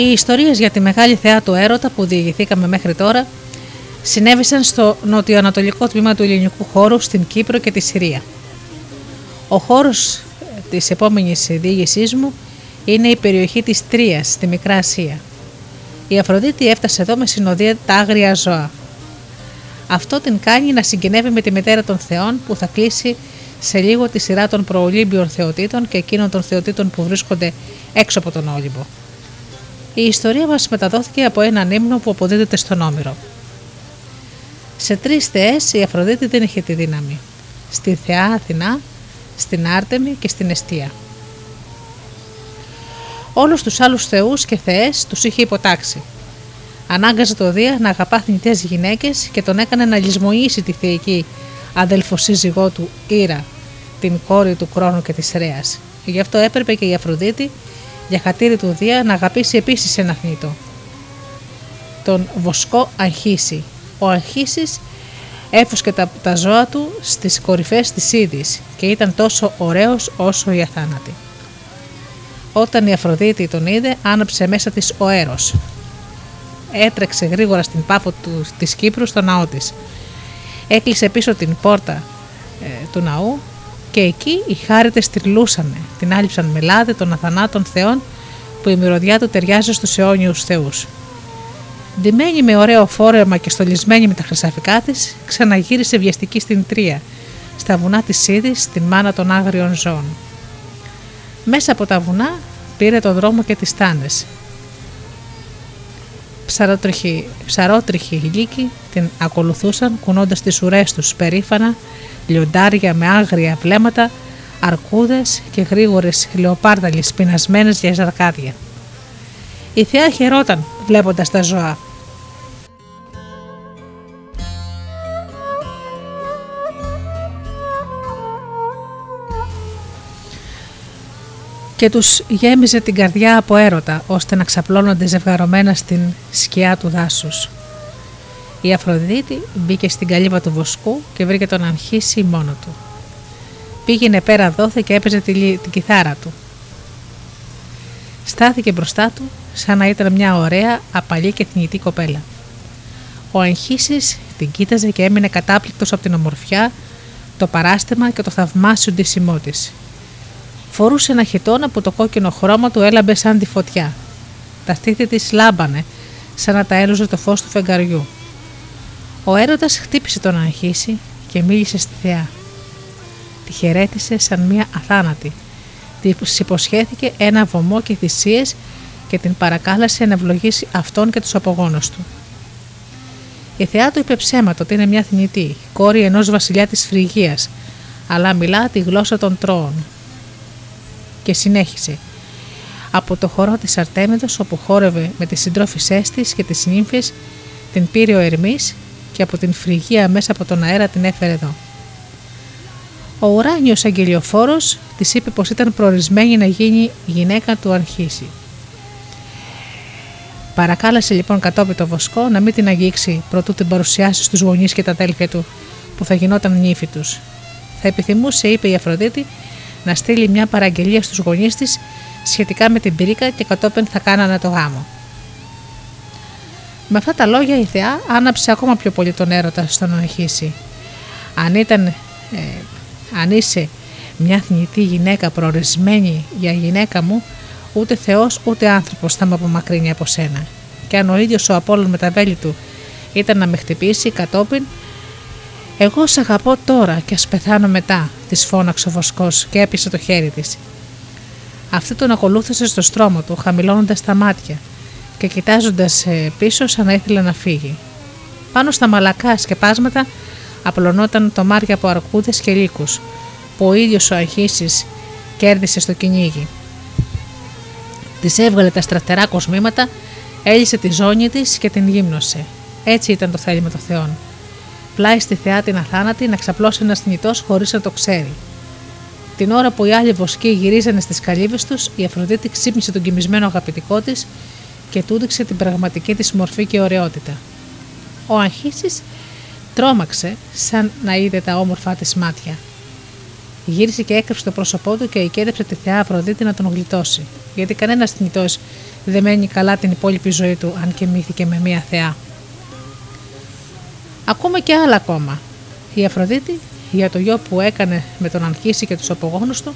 Οι ιστορίες για τη μεγάλη θεά του έρωτα που διηγηθήκαμε μέχρι τώρα συνέβησαν στο νοτιοανατολικό τμήμα του ελληνικού χώρου στην Κύπρο και τη Συρία. Ο χώρος της επόμενης διήγησής μου είναι η περιοχή της Τρίας στη Μικρά Ασία. Η Αφροδίτη έφτασε εδώ με συνοδεία τα άγρια ζώα. Αυτό την κάνει να συγκινεύει με τη μητέρα των θεών που θα κλείσει σε λίγο τη σειρά των προολύμπιων θεοτήτων και εκείνων των θεοτήτων που βρίσκονται έξω από τον Όλυμπο. Η ιστορία μας μεταδόθηκε από έναν ύμνο που αποδίδεται στον Όμηρο. Σε τρεις θεές η Αφροδίτη δεν είχε τη δύναμη. Στη θεά Αθηνά, στην Άρτεμη και στην Εστία. Όλους τους άλλους θεούς και θεές τους είχε υποτάξει. Ανάγκαζε το Δία να αγαπά θνητές γυναίκες και τον έκανε να λησμονήσει τη θεϊκή αδελφοσύζυγό του Ήρα, την κόρη του Κρόνου και της Ρέας. Γι' αυτό έπρεπε και η Αφροδίτη για χατήρι του Δία να αγαπήσει επίσης ένα θνήτο. Τον βοσκό Αγχίση. Ο Αγχίσης έφουσκε τα, τα ζώα του στις κορυφές της Ήδης και ήταν τόσο ωραίος όσο η αθάνατη. Όταν η Αφροδίτη τον είδε, άναψε μέσα της ο Έρος. Έτρεξε γρήγορα στην πάφο του, της Κύπρου στο ναό της. Έκλεισε πίσω την πόρτα ε, του ναού και εκεί οι χάριτες στριλούσανε, την άλυψαν με λάδι των αθανάτων θεών που η μυρωδιά του ταιριάζει στους αιώνιους θεούς. Ντυμένη με ωραίο φόρεμα και στολισμένη με τα χρυσαφικά της, ξαναγύρισε βιαστική στην Τρία, στα βουνά της Σίδης, στην μάνα των άγριων ζώων. Μέσα από τα βουνά πήρε το δρόμο και τις τάνες. Ψαρότριχοι λύκοι την ακολουθούσαν κουνώντας τις ουρές τους περήφανα λιοντάρια με άγρια βλέμματα, αρκούδες και γρήγορες λεοπάρδαλες πεινασμένες για ζαρκάδια. Η θεά χαιρόταν βλέποντας τα ζώα. Και τους γέμιζε την καρδιά από έρωτα ώστε να ξαπλώνονται ζευγαρωμένα στην σκιά του δάσους. Η Αφροδίτη μπήκε στην καλύβα του βοσκού και βρήκε τον Αγχίση μόνο του. Πήγαινε πέρα δόθε και έπαιζε την κιθάρα του. Στάθηκε μπροστά του σαν να ήταν μια ωραία, απαλή και θνητή κοπέλα. Ο Αγχίσης την κοίταζε και έμεινε κατάπληκτος από την ομορφιά, το παράστημα και το θαυμάσιο ντύσιμό της. Φορούσε ένα χιτόνα που το κόκκινο χρώμα του έλαμπε σαν τη φωτιά. Τα στήθη της λάμπανε, σαν να τα έλουζε το φως του φεγγαριού. Ο έρωτας χτύπησε τον Αγχίση και μίλησε στη θεά. Τη χαιρέτησε σαν μια αθάνατη. Τη υποσχέθηκε ένα βωμό και θυσίες και την παρακάλεσε να ευλογήσει αυτόν και τους απογόνους του. Η θεά του είπε ψέματο ότι είναι μια θνητή, κόρη ενός βασιλιά της Φρυγίας, αλλά μιλά τη γλώσσα των τρώων. Και συνέχισε. Από το χορό της Αρτέμιδος όπου χόρευε με τις συντρόφισές της και τις νύμφες την πήρε ο Ερμής και από την Φρυγία μέσα από τον αέρα την έφερε εδώ. Ο ουράνιος αγγελιοφόρος της είπε πως ήταν προορισμένη να γίνει γυναίκα του Αρχίση. Παρακάλεσε λοιπόν κατόπιν το βοσκό να μην την αγγίξει προτού την παρουσιάσει στους γονείς και τα αδέλφια του, που θα γινόταν νύφη τους. Θα επιθυμούσε, είπε η Αφροδίτη, να στείλει μια παραγγελία στους γονείς της σχετικά με την πυρίκα και κατόπιν θα κάνανε το γάμο. Με αυτά τα λόγια η Θεά άναψε ακόμα πιο πολύ τον έρωτα στον Αρχίση. Αν ήταν, ε, αν είσαι μια θνητή γυναίκα προορισμένη για γυναίκα μου, ούτε Θεός ούτε άνθρωπος θα με απομακρύνει από σένα. Και αν ο ίδιος ο Απόλλων με τα βέλη του ήταν να με χτυπήσει κατόπιν, εγώ σ' αγαπώ τώρα και ας πεθάνω μετά, της φώναξε ο βοσκός και έπεισε το χέρι της. Αυτή τον ακολούθησε στο στρώμα του, χαμηλώνοντας τα μάτια και κοιτάζοντας ε, πίσω σαν να ήθελε να φύγει. Πάνω στα μαλακά σκεπάσματα απλωνόταν το μάρια από αρκούδες και λύκους, που ο ίδιος ο Αχίσης κέρδισε στο κυνήγι. Της έβγαλε τα στρατερά κοσμήματα, έλυσε τη ζώνη της και την γύμνωσε. Έτσι ήταν το θέλημα των Θεών. Πλάι στη θεά την αθάνατη να ξαπλώσει ένα θνητό χωρίς να το ξέρει. Την ώρα που οι άλλοι βοσκοί γυρίζανε στις καλύβες τους, η Αφροδίτη ξύπνησε τον κοιμισμένο αγαπητικό της και του έδειξε την πραγματική της μορφή και ωραιότητα. Ο Αγχίση τρόμαξε σαν να είδε τα όμορφά της μάτια. Γύρισε και έκρυψε το πρόσωπό του και οικέδεψε τη θεά Αφροδίτη να τον γλιτώσει, γιατί κανένας θνητός δεν μένει καλά την υπόλοιπη ζωή του αν και μύθηκε με μία θεά. Ακούμε και άλλα ακόμα. Η Αφροδίτη για το γιο που έκανε με τον Αγχίση και τους απογόνους του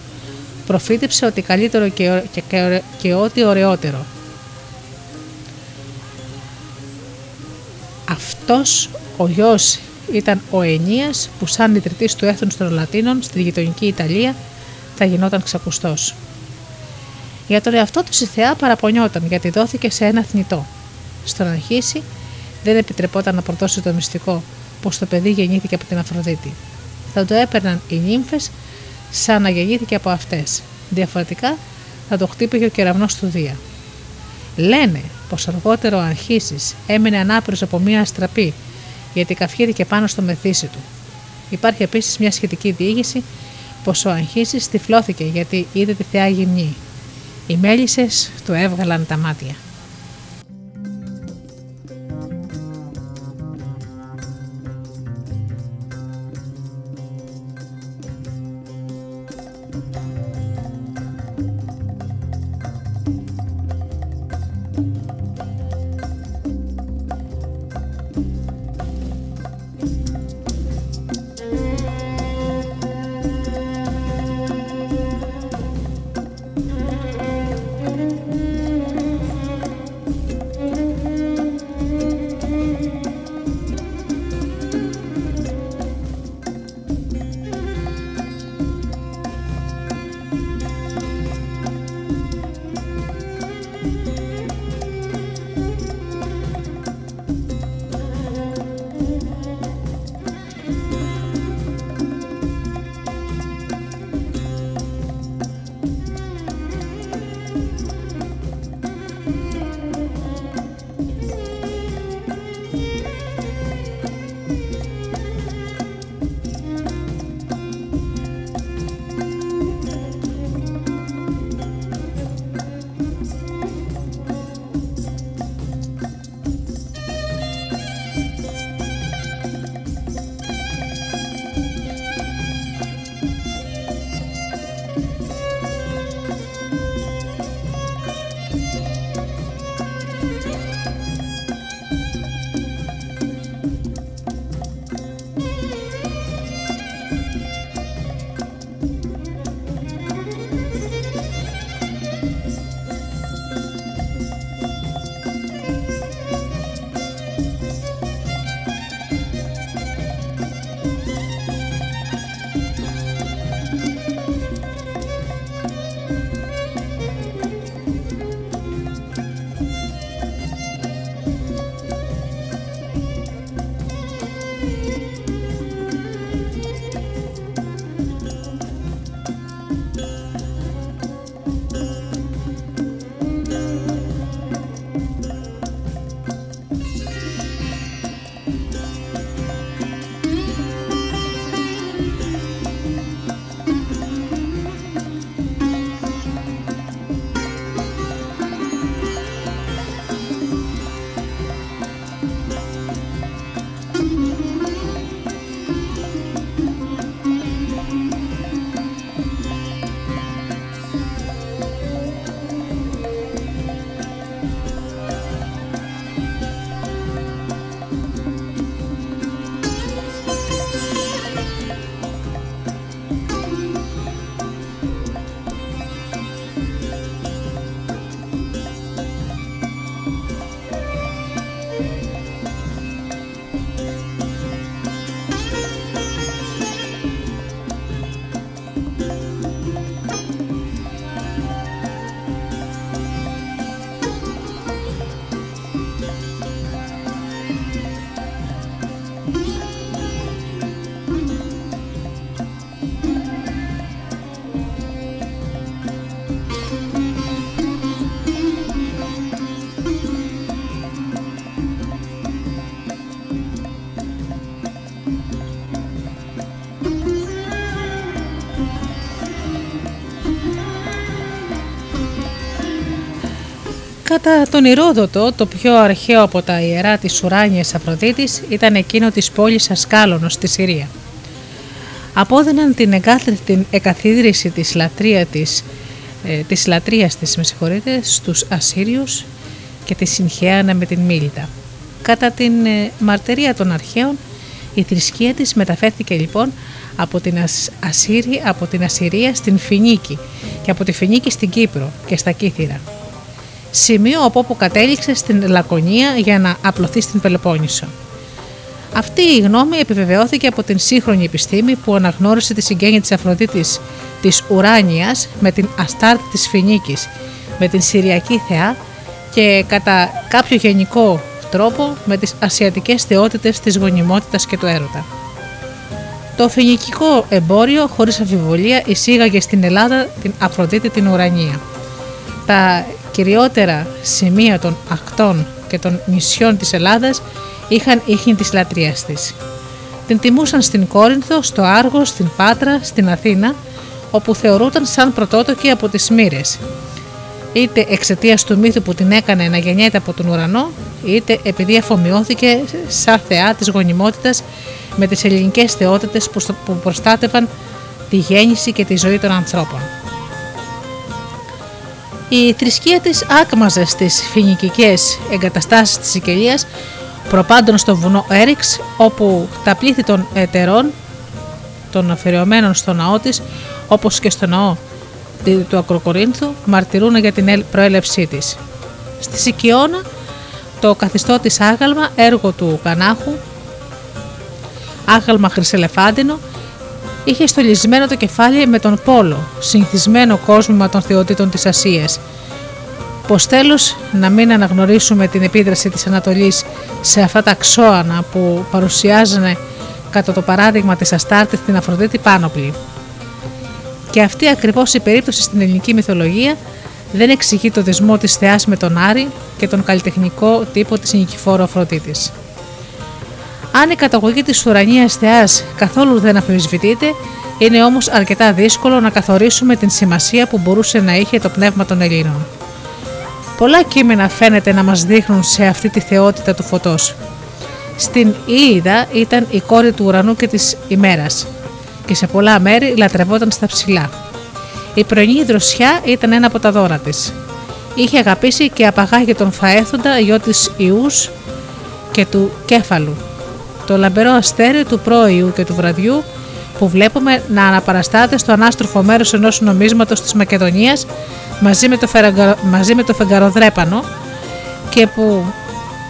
προφήτεψε ότι καλύτερο και, και, και, και ό,τι ωραιότερο. Αυτός ο γιος ήταν ο Ενίας που σαν ιδρυτής του έθνους των Λατίνων στη γειτονική Ιταλία θα γινόταν ξακουστός. Για τον εαυτό του η θεά παραπονιόταν γιατί δόθηκε σε ένα θνητό. Στον αρχίση δεν επιτρεπόταν να προδώσει το μυστικό πως το παιδί γεννήθηκε από την Αφροδίτη. Θα το έπαιρναν οι νύμφες σαν να γεννήθηκε από αυτές. Διαφορετικά θα το χτύπηκε ο κεραυνός του Δία. Λένε πως αργότερο ο Αρχίσης έμεινε ανάπηρος από μία αστραπή γιατί καυχήθηκε πάνω στο μεθύσι του. Υπάρχει επίσης μια σχετική διήγηση πως ο Αγχίση τυφλώθηκε γιατί είδε τη θεά γυμνή. Οι μέλισσες του έβγαλαν τα μάτια. Κατά τον Ηρόδοτο, το πιο αρχαίο από τα ιερά της ουράνιας Αφροδίτης ήταν εκείνο της πόλης Ασκάλωνος στη Συρία. Απόδυναν την εγκάθρητη εκαθίδρυση της, λατρεία της, ε, της λατρείας της με στους Ασσύριους και τη συγχαίανα με την Μίλητα. Κατά την ε, μαρτερία των αρχαίων, η θρησκεία της μεταφέρθηκε λοιπόν από την, Ασσύρη, από την Ασσυρία στην Φινίκη και από τη Φινίκη στην Κύπρο και στα Κύθυρα. Σημείο από όπου κατέληξε στην Λακωνία για να απλωθεί στην Πελοπόννησο. Αυτή η γνώμη επιβεβαιώθηκε από την σύγχρονη επιστήμη που αναγνώρισε τη συγγένεια της Αφροδίτης της Ουράνιας με την Αστάρτη της Φινίκης, με την Συριακή Θεά και κατά κάποιο γενικό τρόπο με τις ασιατικές θεότητες της γονιμότητας και του έρωτα. Το φινικικό εμπόριο χωρίς αμφιβολία εισήγαγε στην Ελλάδα την Αφροδίτη την Ουρανία. Τα κυριότερα σημεία των ακτών και των νησιών της Ελλάδας είχαν ίχνη της λατρείας της. Την τιμούσαν στην Κόρινθο, στο Άργο, στην Πάτρα, στην Αθήνα, όπου θεωρούταν σαν πρωτότοκη από τις Μύρες είτε εξαιτίας του μύθου που την έκανε να γεννιέται από τον ουρανό, είτε επειδή αφομοιώθηκε σαν θεά της γονιμότητας με τις ελληνικές θεότητες που προστάτευαν τη γέννηση και τη ζωή των ανθρώπων. Η θρησκεία της άκμαζε στις φοινικικές εγκαταστάσεις της Σικελίας προπάντων στο βουνό Έριξ όπου τα πλήθη των ετερών των αφαιρεωμένων στο ναό της όπως και στο ναό του Ακροκορίνθου μαρτυρούν για την προέλευσή της. Στη Σικιώνα το καθιστό της άγαλμα έργο του Κανάχου άγαλμα χρυσελεφάντινο είχε στολισμένο το κεφάλι με τον πόλο, συνηθισμένο κόσμημα των θεοτήτων της Ασίας. Πως τέλος να μην αναγνωρίσουμε την επίδραση της Ανατολής σε αυτά τα ξώανα που παρουσιάζανε κατά το παράδειγμα της Αστάρτης την Αφροδίτη Πάνοπλη. Και αυτή ακριβώς η περίπτωση στην ελληνική μυθολογία δεν εξηγεί το δεσμό της Θεάς με τον Άρη και τον καλλιτεχνικό τύπο της Νικηφόρου Αφροδίτης. Αν η καταγωγή της ουρανία Θεάς καθόλου δεν αμφισβητείται, είναι όμως αρκετά δύσκολο να καθορίσουμε την σημασία που μπορούσε να είχε το πνεύμα των Ελλήνων. Πολλά κείμενα φαίνεται να μας δείχνουν σε αυτή τη θεότητα του φωτός. Στην Ίιδα ήταν η κόρη του ουρανού και της ημέρας και σε πολλά μέρη λατρευόταν στα ψηλά. Η πρωινή δροσιά ήταν ένα από τα δώρα της. Είχε αγαπήσει και απαγάγει τον Φαέθοντα γιο της Ιούς και του Κέφαλου, το λαμπερό αστέρι του πρόιου και του βραδιού που βλέπουμε να αναπαραστάται στο ανάστροφο μέρος ενός νομίσματος της Μακεδονίας μαζί με το, μαζί με το φεγγαροδρέπανο και που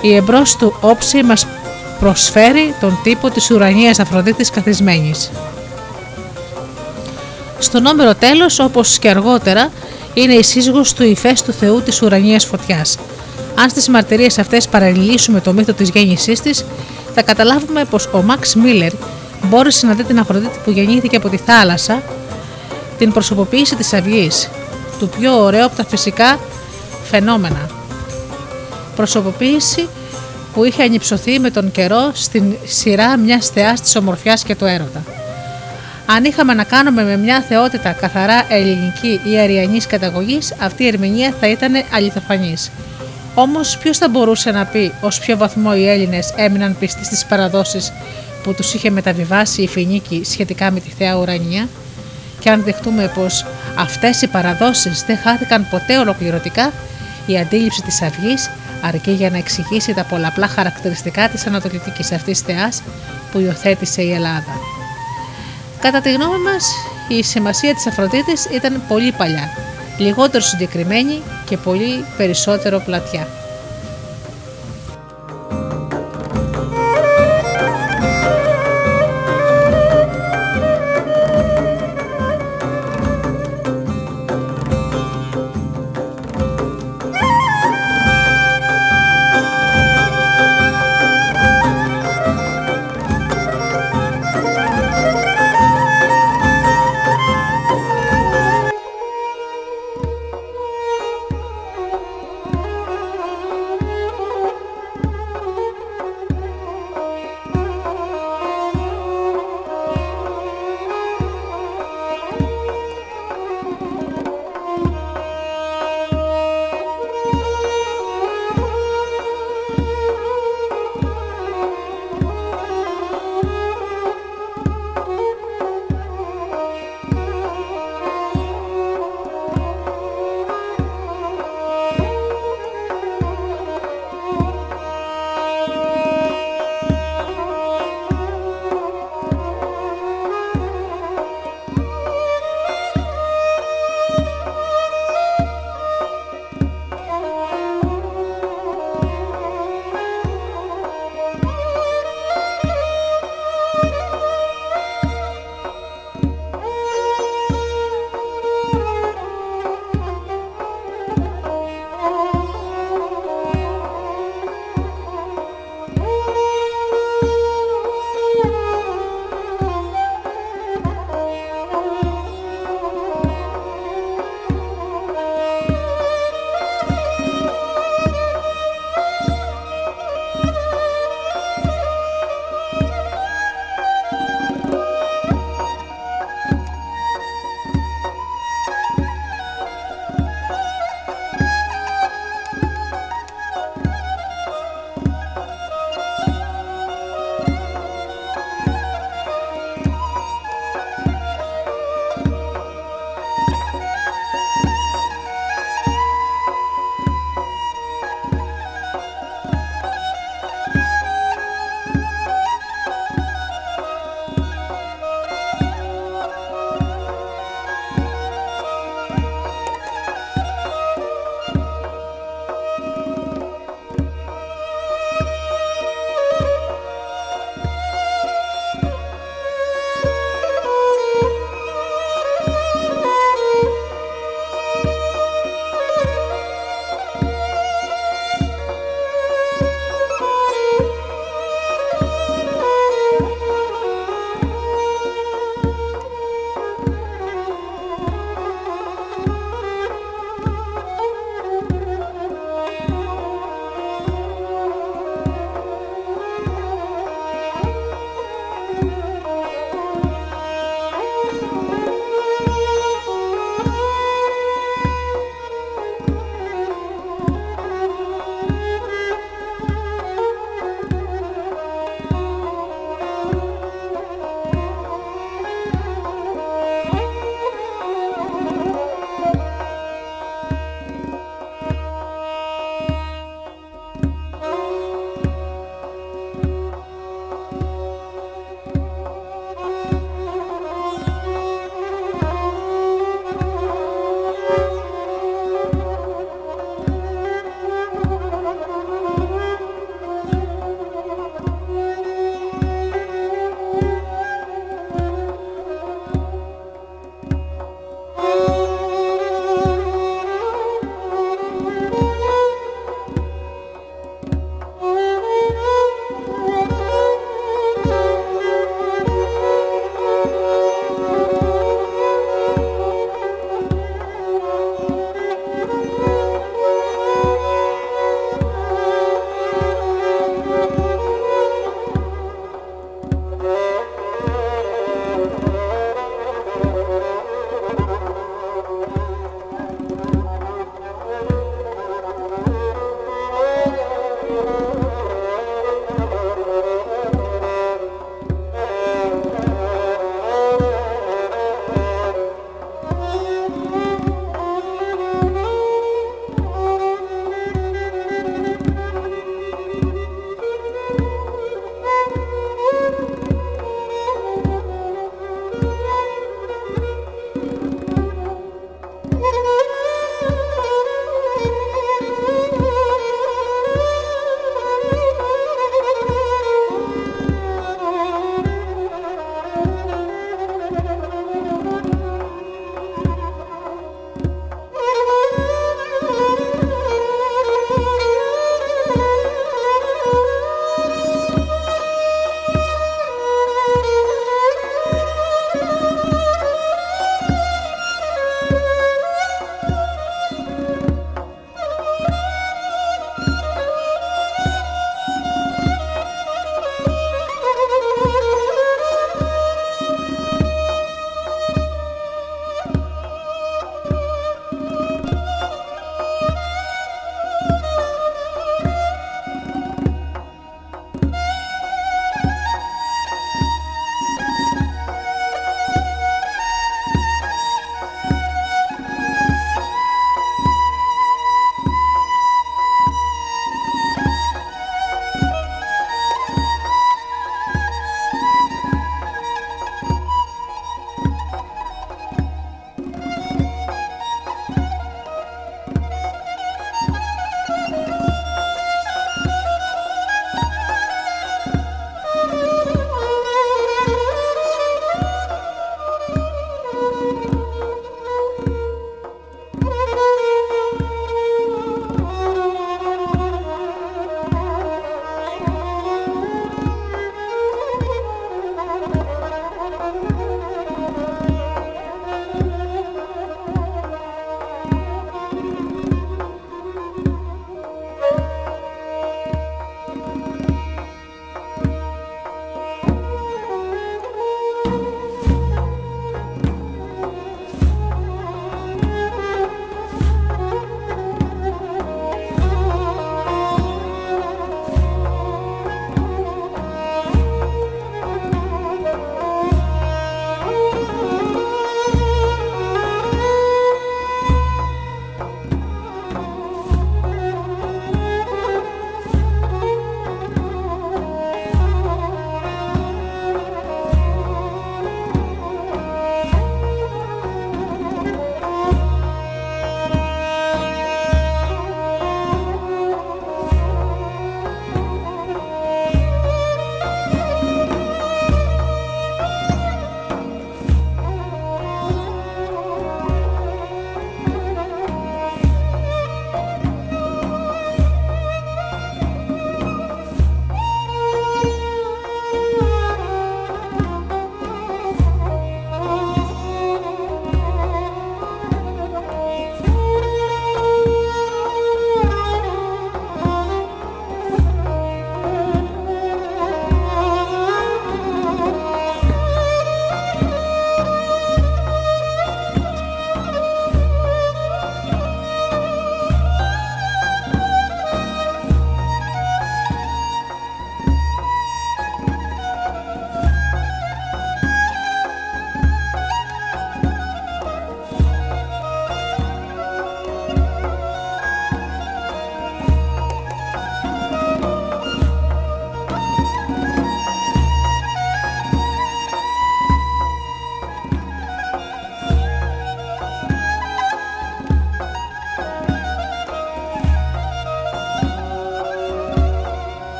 η εμπρός του όψη μας προσφέρει τον τύπο της ουρανίας Αφροδίτης καθισμένης. Στο νόμερο τέλος, όπως και αργότερα, είναι η σύζυγος του ηφαίστου Θεού της ουρανίας φωτιάς. Αν στις μαρτυρίες αυτές παραλληλήσουμε το μύθο της γέννησής της, θα καταλάβουμε πως ο Μαξ Μίλλερ μπόρεσε να δει την Αφροδίτη που γεννήθηκε από τη θάλασσα, την προσωποποίηση της αυγής, του πιο ωραίου από τα φυσικά φαινόμενα. Προσωποποίηση που είχε ανυψωθεί με τον καιρό στην σειρά μιας θεάς της ομορφιάς και του έρωτα. Αν είχαμε να κάνουμε με μια θεότητα καθαρά ελληνική ή αριανής καταγωγής, αυτή η ερμηνεία θα ήταν αληθοφανή. Όμως, ποιος θα μπορούσε να πει ως ποιο βαθμό οι Έλληνες έμειναν πιστοί στις παραδόσεις που τους είχε μεταβιβάσει η Φινίκη σχετικά με τη θέα ουρανία, και αν δεχτούμε πως αυτές οι παραδόσεις δεν χάθηκαν ποτέ ολοκληρωτικά, η αντίληψη της Αυγής αρκεί για να εξηγήσει τα πολλαπλά χαρακτηριστικά της ανατολικής αυτής θεάς που υιοθέτησε η Ελλάδα. Κατά τη γνώμη μας, η σημασία της Αφροδίτης ήταν πολύ παλιά, λιγότερο συγκεκριμένη και πολύ περισσότερο πλατιά.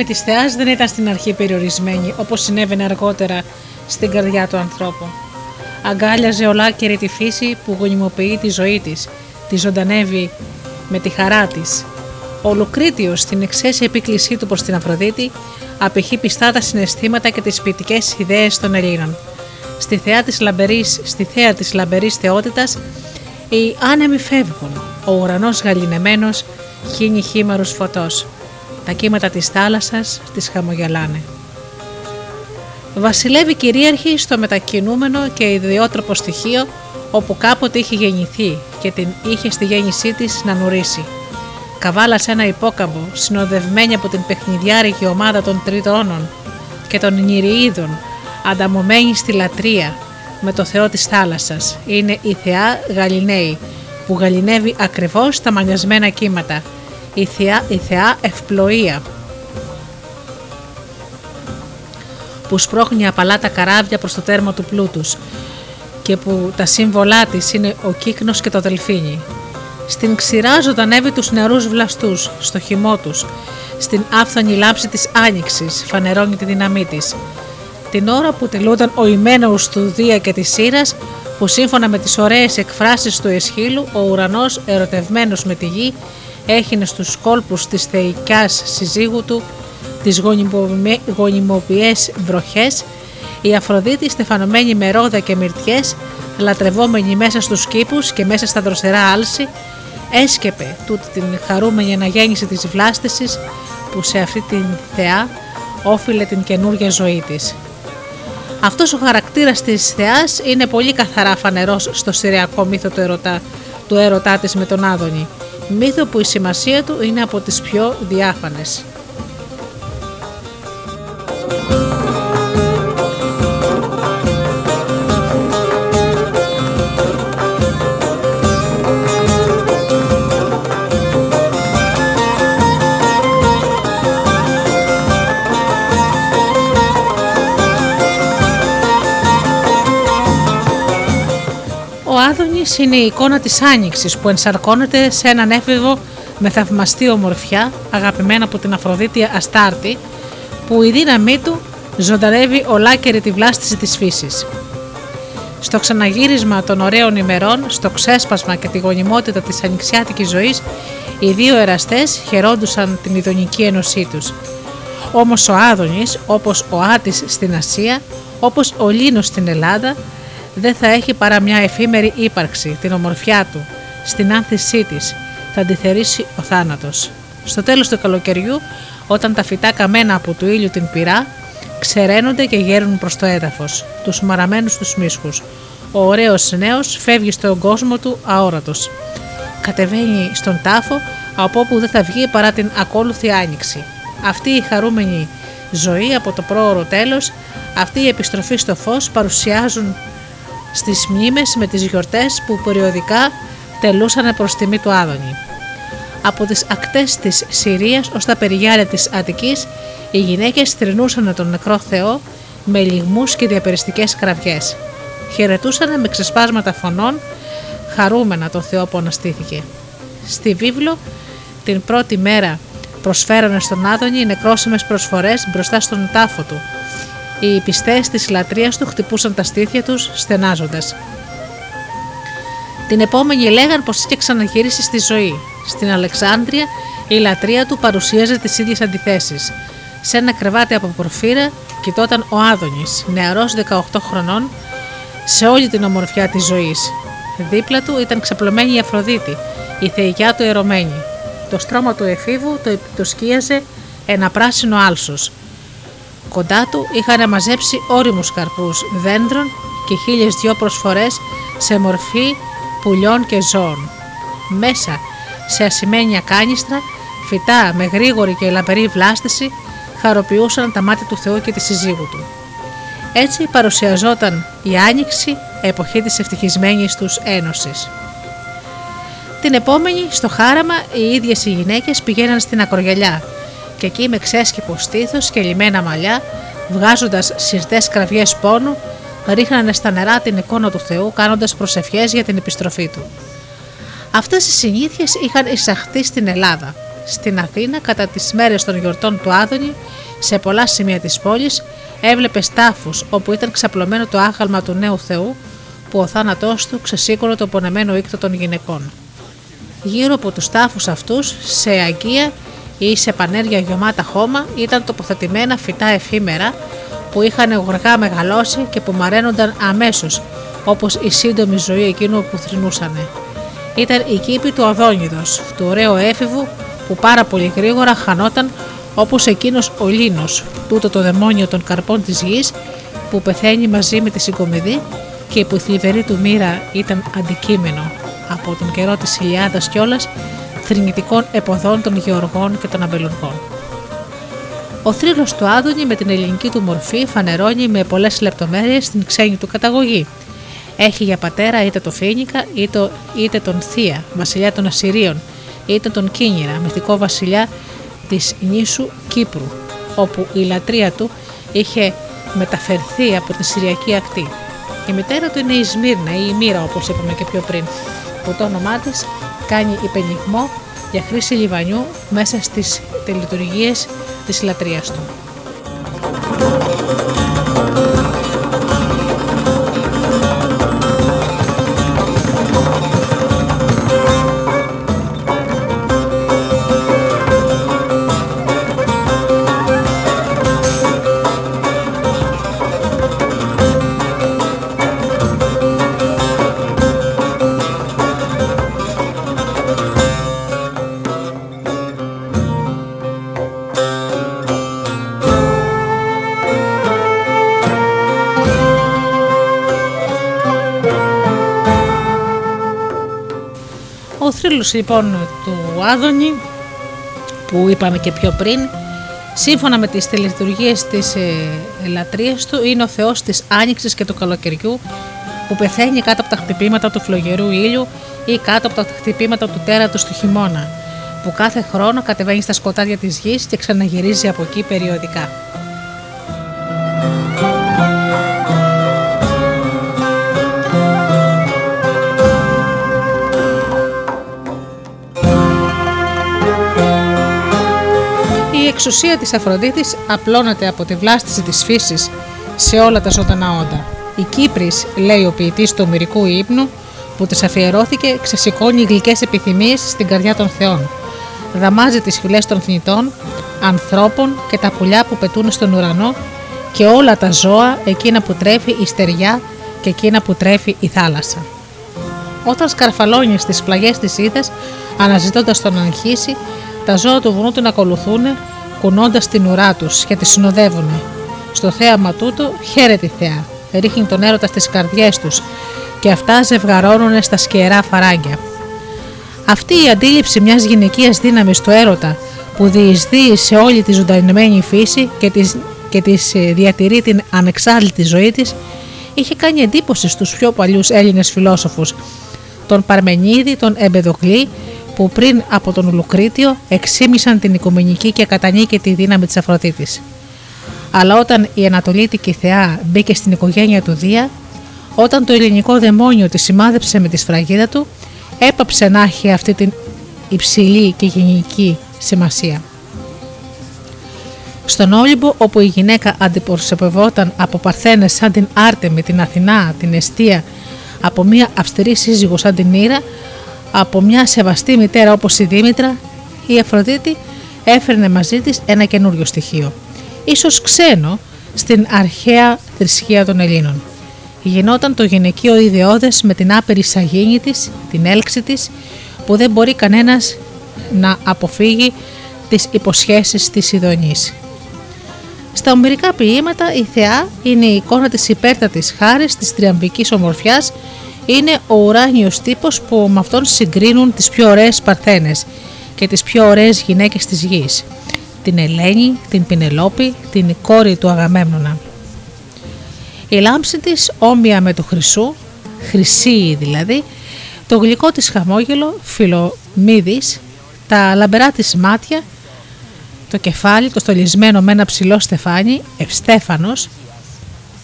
Δύναμη της θεάς δεν ήταν στην αρχή περιορισμένη όπως συνέβαινε αργότερα στην καρδιά του ανθρώπου. Αγκάλιαζε ολάκερη τη φύση που γονιμοποιεί τη ζωή της, τη ζωντανεύει με τη χαρά της. Ο Λουκρίτιος στην εξαίσια επίκλησή του προς την Αφροδίτη απηχεί πιστά τα συναισθήματα και τις ποιητικές ιδέες των Ελλήνων. Στη θέα της λαμπερής, στη θέα της λαμπερής θεότητας οι άνεμοι φεύγουν, ο ουρανός γαλινεμένος χύνει χήμαρους φωτός. Τα κύματα της θάλασσας τις χαμογελάνε. Βασιλεύει κυρίαρχη στο μετακινούμενο και ιδιότροπο στοιχείο όπου κάποτε είχε γεννηθεί και την είχε στη γέννησή της να νουρίσει. Καβάλα σε ένα υπόκαμπο, συνοδευμένη από την παιχνιδιάρικη ομάδα των τριτώνων και των νηριίδων, ανταμωμένη στη λατρεία με το Θεό της θάλασσας. Είναι η Θεά Γαλινέη, που γαλινεύει ακριβώς τα μανιασμένα κύματα. Η Θεά, η θεά Ευπλοεία, που σπρώχνει απαλά τα καράβια προς το τέρμα του πλούτους και που τα σύμβολά της είναι ο κύκνος και το δελφίνι. Στην ξηρά ζωντανεύει τους νεαρούς βλαστούς, στο χυμό τους, στην άφθονη λάμψη της άνοιξης φανερώνει τη δύναμή της. Την ώρα που τελούνταν ο Ιμένος του Δία και της Σύρας, που σύμφωνα με τις ωραίες εκφράσεις του Εσχύλου, ο ουρανός ερωτευμένος με τη γη έχινε στους κόλπους της θεϊκιάς συζύγου του τις γονιμοποιές βροχές, η Αφροδίτη στεφανωμένη με ρόδα και μυρτιές, λατρευόμενη μέσα στους κήπους και μέσα στα δροσερά άλση, έσκεπε τούτη την χαρούμενη αναγέννηση της βλάστησης που σε αυτή την θεά όφιλε την καινούργια ζωή της. Αυτός ο χαρακτήρας της θεάς είναι πολύ καθαρά φανερός στο συριακό μύθο του ερωτά, του έρωτά της με τον Άδωνη, μύθο που η σημασία του είναι από τις πιο διάφανες. Άδωνης είναι η εικόνα της Άνοιξης που ενσαρκώνεται σε έναν έφηβο με θαυμαστή ομορφιά αγαπημένα από την Αφροδίτη Αστάρτη που η δύναμή του ζωντανεύει ολάκερη τη βλάστηση της φύσης. Στο ξαναγύρισμα των ωραίων ημερών, στο ξέσπασμα και τη γονιμότητα της ανοιξιάτικης ζωής, οι δύο εραστές χαιρόντουσαν την ειδονική ένωσή τους. Όμως ο Άδωνης, όπως ο Άτης στην Ασία, όπως ο Λίνος στην Ελλάδα, δεν θα έχει παρά μια εφήμερη ύπαρξη, την ομορφιά του, στην άνθησή της, θα αντιθερήσει ο θάνατος. Στο τέλος του καλοκαιριού, όταν τα φυτά καμένα από του ήλιου την πυρά, ξεραίνονται και γέρουν προς το έδαφος, τους μαραμένους τους μίσχους. Ο ωραίος νέος φεύγει στον κόσμο του αόρατος. Κατεβαίνει στον τάφο από όπου δεν θα βγει παρά την ακόλουθη άνοιξη. Αυτή η χαρούμενη ζωή από το πρόωρο τέλος, αυτή η επιστροφή στο φως παρουσιάζουν στις μνήμες με τις γιορτές που περιοδικά τελούσαν προς τιμή του Άδωνη. Από τις ακτές της Συρίας ως τα περιγιάρια της Αττικής οι γυναίκες θρυνούσαν τον νεκρό Θεό με λιγμούς και διαπεριστικές κραυγές. Χαιρετούσαν με ξεσπάσματα φωνών χαρούμενα τον Θεό που αναστήθηκε. Στη βίβλο την πρώτη μέρα προσφέρανε στον Άδωνη νεκρόσιμες προσφορές μπροστά στον τάφο του οι πιστές της λατρείας του χτυπούσαν τα στήθια τους στενάζοντας. Την επόμενη λέγαν πως είχε ξαναγυρίσει στη ζωή. Στην Αλεξάνδρεια η λατρεία του παρουσίαζε τις ίδιες αντιθέσεις. Σε ένα κρεβάτι από πορφύρα κοιτόταν ο Άδωνης, νεαρός 18 χρονών, σε όλη την ομορφιά της ζωής. Δίπλα του ήταν ξαπλωμένη η Αφροδίτη, η θεϊκιά του ερωμένη. Το στρώμα του εφήβου το, το σκίαζε ένα πράσινο άλσος Κοντά του είχαν μαζέψει όριμους καρπούς δέντρων και χίλιες δυο προσφορές σε μορφή πουλιών και ζώων. Μέσα σε ασημένια κάνιστρα, φυτά με γρήγορη και λαμπερή βλάστηση χαροποιούσαν τα μάτια του Θεού και τη συζύγου του. Έτσι παρουσιαζόταν η Άνοιξη, εποχή της ευτυχισμένης τους ένωσης. Την επόμενη, στο χάραμα, οι ίδιες οι γυναίκες πηγαίναν στην ακρογελιά και εκεί με ξέσκυπο στήθος και λιμένα μαλλιά, βγάζοντας σιρτές κραυγές πόνου, ρίχνανε στα νερά την εικόνα του Θεού κάνοντας προσευχές για την επιστροφή του. Αυτές οι συνήθειες είχαν εισαχθεί στην Ελλάδα. Στην Αθήνα, κατά τις μέρες των γιορτών του Άδωνη, σε πολλά σημεία της πόλης, έβλεπε τάφους όπου ήταν ξαπλωμένο το άγαλμα του νέου Θεού που ο θάνατός του ξεσήκωνε το πονεμένο οίκτο των γυναικών. Γύρω από τους τάφους αυτούς, σε αγκία ή σε πανέρια γεμάτα χώμα, ήταν τοποθετημένα φυτά εφήμερα που είχαν γοργά μεγαλώσει και που μαραίνονταν αμέσως, όπως η σύντομη ζωή εκείνου που θρυνούσανε. Ήταν η κήπη του Αδόνιδος, του ωραίου έφηβου που πάρα πολύ γρήγορα χανόταν όπως εκείνος ο Λίνος, τούτο το δαιμόνιο των καρπών της γης που πεθαίνει μαζί με τη συγκομιδή και που η θλιβερή του μοίρα ήταν αντικείμενο από τον καιρό της Ηλιάδας κιόλας θρηνητικών εποδών των γεωργών και των αμπελουργών. Ο θρύλος του Άδωνη με την ελληνική του μορφή φανερώνει με πολλές λεπτομέρειες την ξένη του καταγωγή. Έχει για πατέρα είτε το Φίνικα είτε, είτε τον Θεία, βασιλιά των Ασσυρίων, είτε τον Κίνηρα, μυθικό βασιλιά της νήσου Κύπρου, όπου η λατρεία του είχε μεταφερθεί από τη Συριακή ακτή. Η μητέρα του είναι η Σμύρνα ή η Μύρα όπως είπαμε και πιο πριν, που το όνομά της κάνει υπενιγμό για χρήση λιβανιού μέσα στις τελειτουργίες της λατρείας του. Θρύλος λοιπόν του Άδωνη που είπαμε και πιο πριν σύμφωνα με τις τελετουργίες της ε, λατρείας του είναι ο θεός της άνοιξης και του καλοκαιριού που πεθαίνει κάτω από τα χτυπήματα του φλογερού ήλιου ή κάτω από τα χτυπήματα του τέρατος του χειμώνα που κάθε χρόνο κατεβαίνει στα σκοτάδια της γης και ξαναγυρίζει από εκεί περιοδικά. Εξουσία της Αφροδίτης απλώνεται από τη βλάστηση της φύσης σε όλα τα ζωντανά όντα. Η Κύπρις, λέει ο ποιητής του ομηρικού ύμνου, που της αφιερώθηκε, ξεσηκώνει γλυκές επιθυμίες στην καρδιά των θεών. Δαμάζει τις φυλές των θνητών, ανθρώπων και τα πουλιά που πετούν στον ουρανό και όλα τα ζώα, εκείνα που τρέφει η στεριά και εκείνα που τρέφει η θάλασσα. Όταν σκαρφαλώνει στις πλαγιές της Ίδας, αναζητώντας τον αγχύση, τα ζώα του βουνού την ακολουθούν κουνώντας την ουρά τους και τη συνοδεύουν. Στο θέαμα τούτο χαίρεται η θεά, ρίχνει τον έρωτα στις καρδιές τους και αυτά ζευγαρώνουν στα σκερά φαράγγια. Αυτή η αντίληψη μιας γυναικείας δύναμης του έρωτα που διεισδύει σε όλη τη ζωντανεμένη φύση και της, και της ε, διατηρεί την ανεξάρτητη ζωή της είχε κάνει εντύπωση στους πιο παλιούς Έλληνες φιλόσοφους τον Παρμενίδη, τον Εμπεδοκλή που πριν από τον Λουκρίτιο εξήμισαν την οικουμενική και κατανίκητη δύναμη της Αφροδίτης. Αλλά όταν η Ανατολίτικη θεά μπήκε στην οικογένεια του Δία, όταν το ελληνικό δαιμόνιο τη σημάδεψε με τη σφραγίδα του, έπαψε να έχει αυτή την υψηλή και γενική σημασία. Στον Όλυμπο, όπου η γυναίκα αντιπροσωπευόταν από παρθένες σαν την Άρτεμη, την Αθηνά, την Εστία, από μια αυστηρή σύζυγο σαν την Ήρα, από μια σεβαστή μητέρα όπως η Δήμητρα, η Αφροδίτη έφερνε μαζί της ένα καινούριο στοιχείο, ίσως ξένο στην αρχαία θρησκεία των Ελλήνων. Γινόταν το γυναικείο ιδεώδες με την άπειρη σαγίνη της, την έλξη της, που δεν μπορεί κανένας να αποφύγει τις υποσχέσεις της Ιδονής. Στα ομερικά ποίηματα η θεά είναι η εικόνα της υπέρτατης χάρης της τριαμβικής ομορφιάς είναι ο ουράνιος τύπος που με αυτόν συγκρίνουν τις πιο ωραίες παρθένες και τις πιο ωραίες γυναίκες της γης. Την Ελένη, την Πινελόπη, την κόρη του Αγαμέμνονα. Η λάμψη της όμοια με το χρυσού, χρυσή δηλαδή, το γλυκό της χαμόγελο, φιλομίδης, τα λαμπερά της μάτια, το κεφάλι, το στολισμένο με ένα ψηλό στεφάνι, ευστέφανος,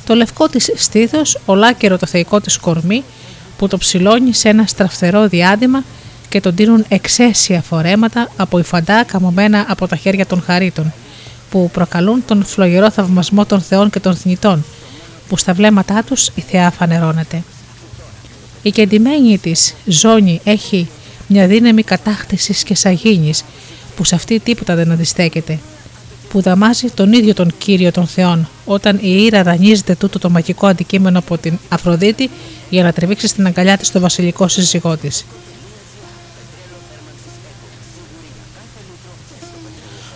το λευκό της στήθος, ολάκερο το θεϊκό της κορμί, που το ψηλώνει σε ένα στραφτερό διάδημα και τον τίνουν εξαίσια φορέματα από υφαντά καμωμένα από τα χέρια των χαρίτων, που προκαλούν τον φλογερό θαυμασμό των θεών και των θνητών, που στα βλέμματά τους η θεά φανερώνεται. Η κεντυμένη της ζώνη έχει μια δύναμη κατάκτησης και σαγίνης, που σε αυτή τίποτα δεν αντιστέκεται, που δαμάζει τον ίδιο τον Κύριο των Θεών, όταν η Ήρα δανείζεται τούτο το μαγικό αντικείμενο από την Αφροδίτη για να τρεβήξει στην αγκαλιά της το βασιλικό σύζυγό της.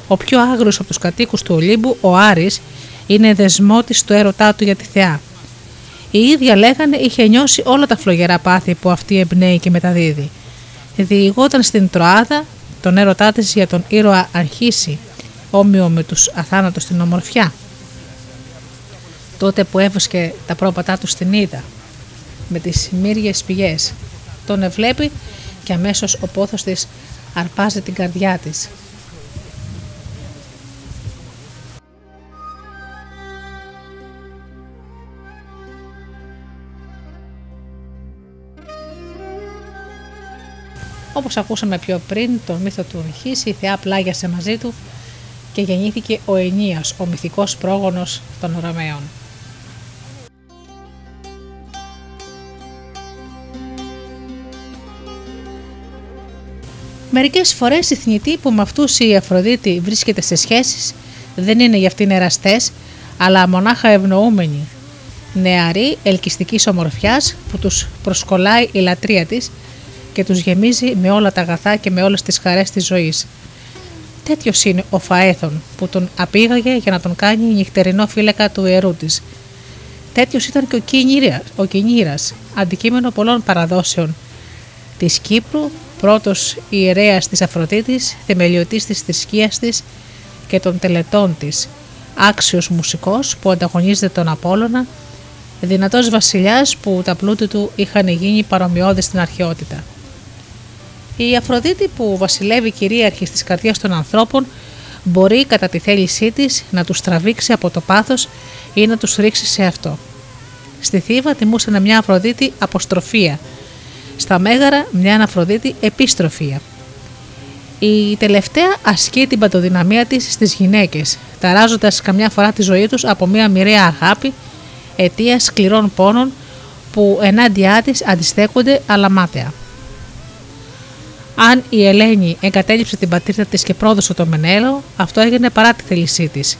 Ο πιο άγριος από τους κατοίκους του Ολύμπου, ο Άρης, είναι δεσμότης του έρωτά του για τη θεά. Η ίδια λέγανε είχε νιώσει όλα τα φλογερά πάθη που αυτή εμπνέει και μεταδίδει. Διηγόταν στην Τροάδα τον έρωτά της για τον ήρωα Αρχίση, όμοιο με τους αθάνατους στην ομορφιά. Τότε που έβουσκε τα πρόπατά του στην Ήδα, με τις μύριες πηγές, τον ευλέπει και αμέσως ο πόθος της αρπάζει την καρδιά της Όπως ακούσαμε πιο πριν, τον μύθο του Ορχής, η θεά πλάγιασε μαζί του και γεννήθηκε ο Ενίας, ο μυθικός πρόγονος των Ρωμαίων. Μερικές φορές οι θνητοί που με αυτούς η Αφροδίτη βρίσκεται σε σχέσεις δεν είναι για αυτήν εραστές, αλλά μονάχα ευνοούμενοι. Νεαροί ελκυστικής ομορφιάς που τους προσκολάει η λατρεία της και τους γεμίζει με όλα τα αγαθά και με όλες τις χαρές της ζωής. Τέτοιος είναι ο Φαέθων που τον απήγαγε για να τον κάνει νυχτερινό φύλακα του ιερού της. Τέτοιος ήταν και ο, Κινήρα, ο Κινήρας, αντικείμενο πολλών παραδόσεων της Κύπρου, πρώτος ιερέας της Αφροδίτης, θεμελιωτής της θρησκείας της και των τελετών της, άξιος μουσικός που ανταγωνίζεται τον Απόλλωνα, δυνατός βασιλιάς που τα πλούτη του είχαν γίνει παρομοιώδη στην αρχαιότητα. Η Αφροδίτη που βασιλεύει κυρίαρχη στις καρδιές των ανθρώπων μπορεί κατά τη θέλησή της να τους τραβήξει από το πάθος ή να τους ρίξει σε αυτό. Στη Θήβα τιμούσαν μια Αφροδίτη αποστροφία, στα Μέγαρα μια Αφροδίτη επιστροφία. Η τελευταία ασκεί την παντοδυναμία της στις γυναίκες, ταράζοντας καμιά φορά τη ζωή τους από μια μοιραία αγάπη, αιτίας σκληρών πόνων που ενάντια της αντιστέκονται αλλά μάταια. Αν η Ελένη εγκατέλειψε την πατρίδα της και πρόδωσε το Μενέλο, αυτό έγινε παρά τη θέλησή της.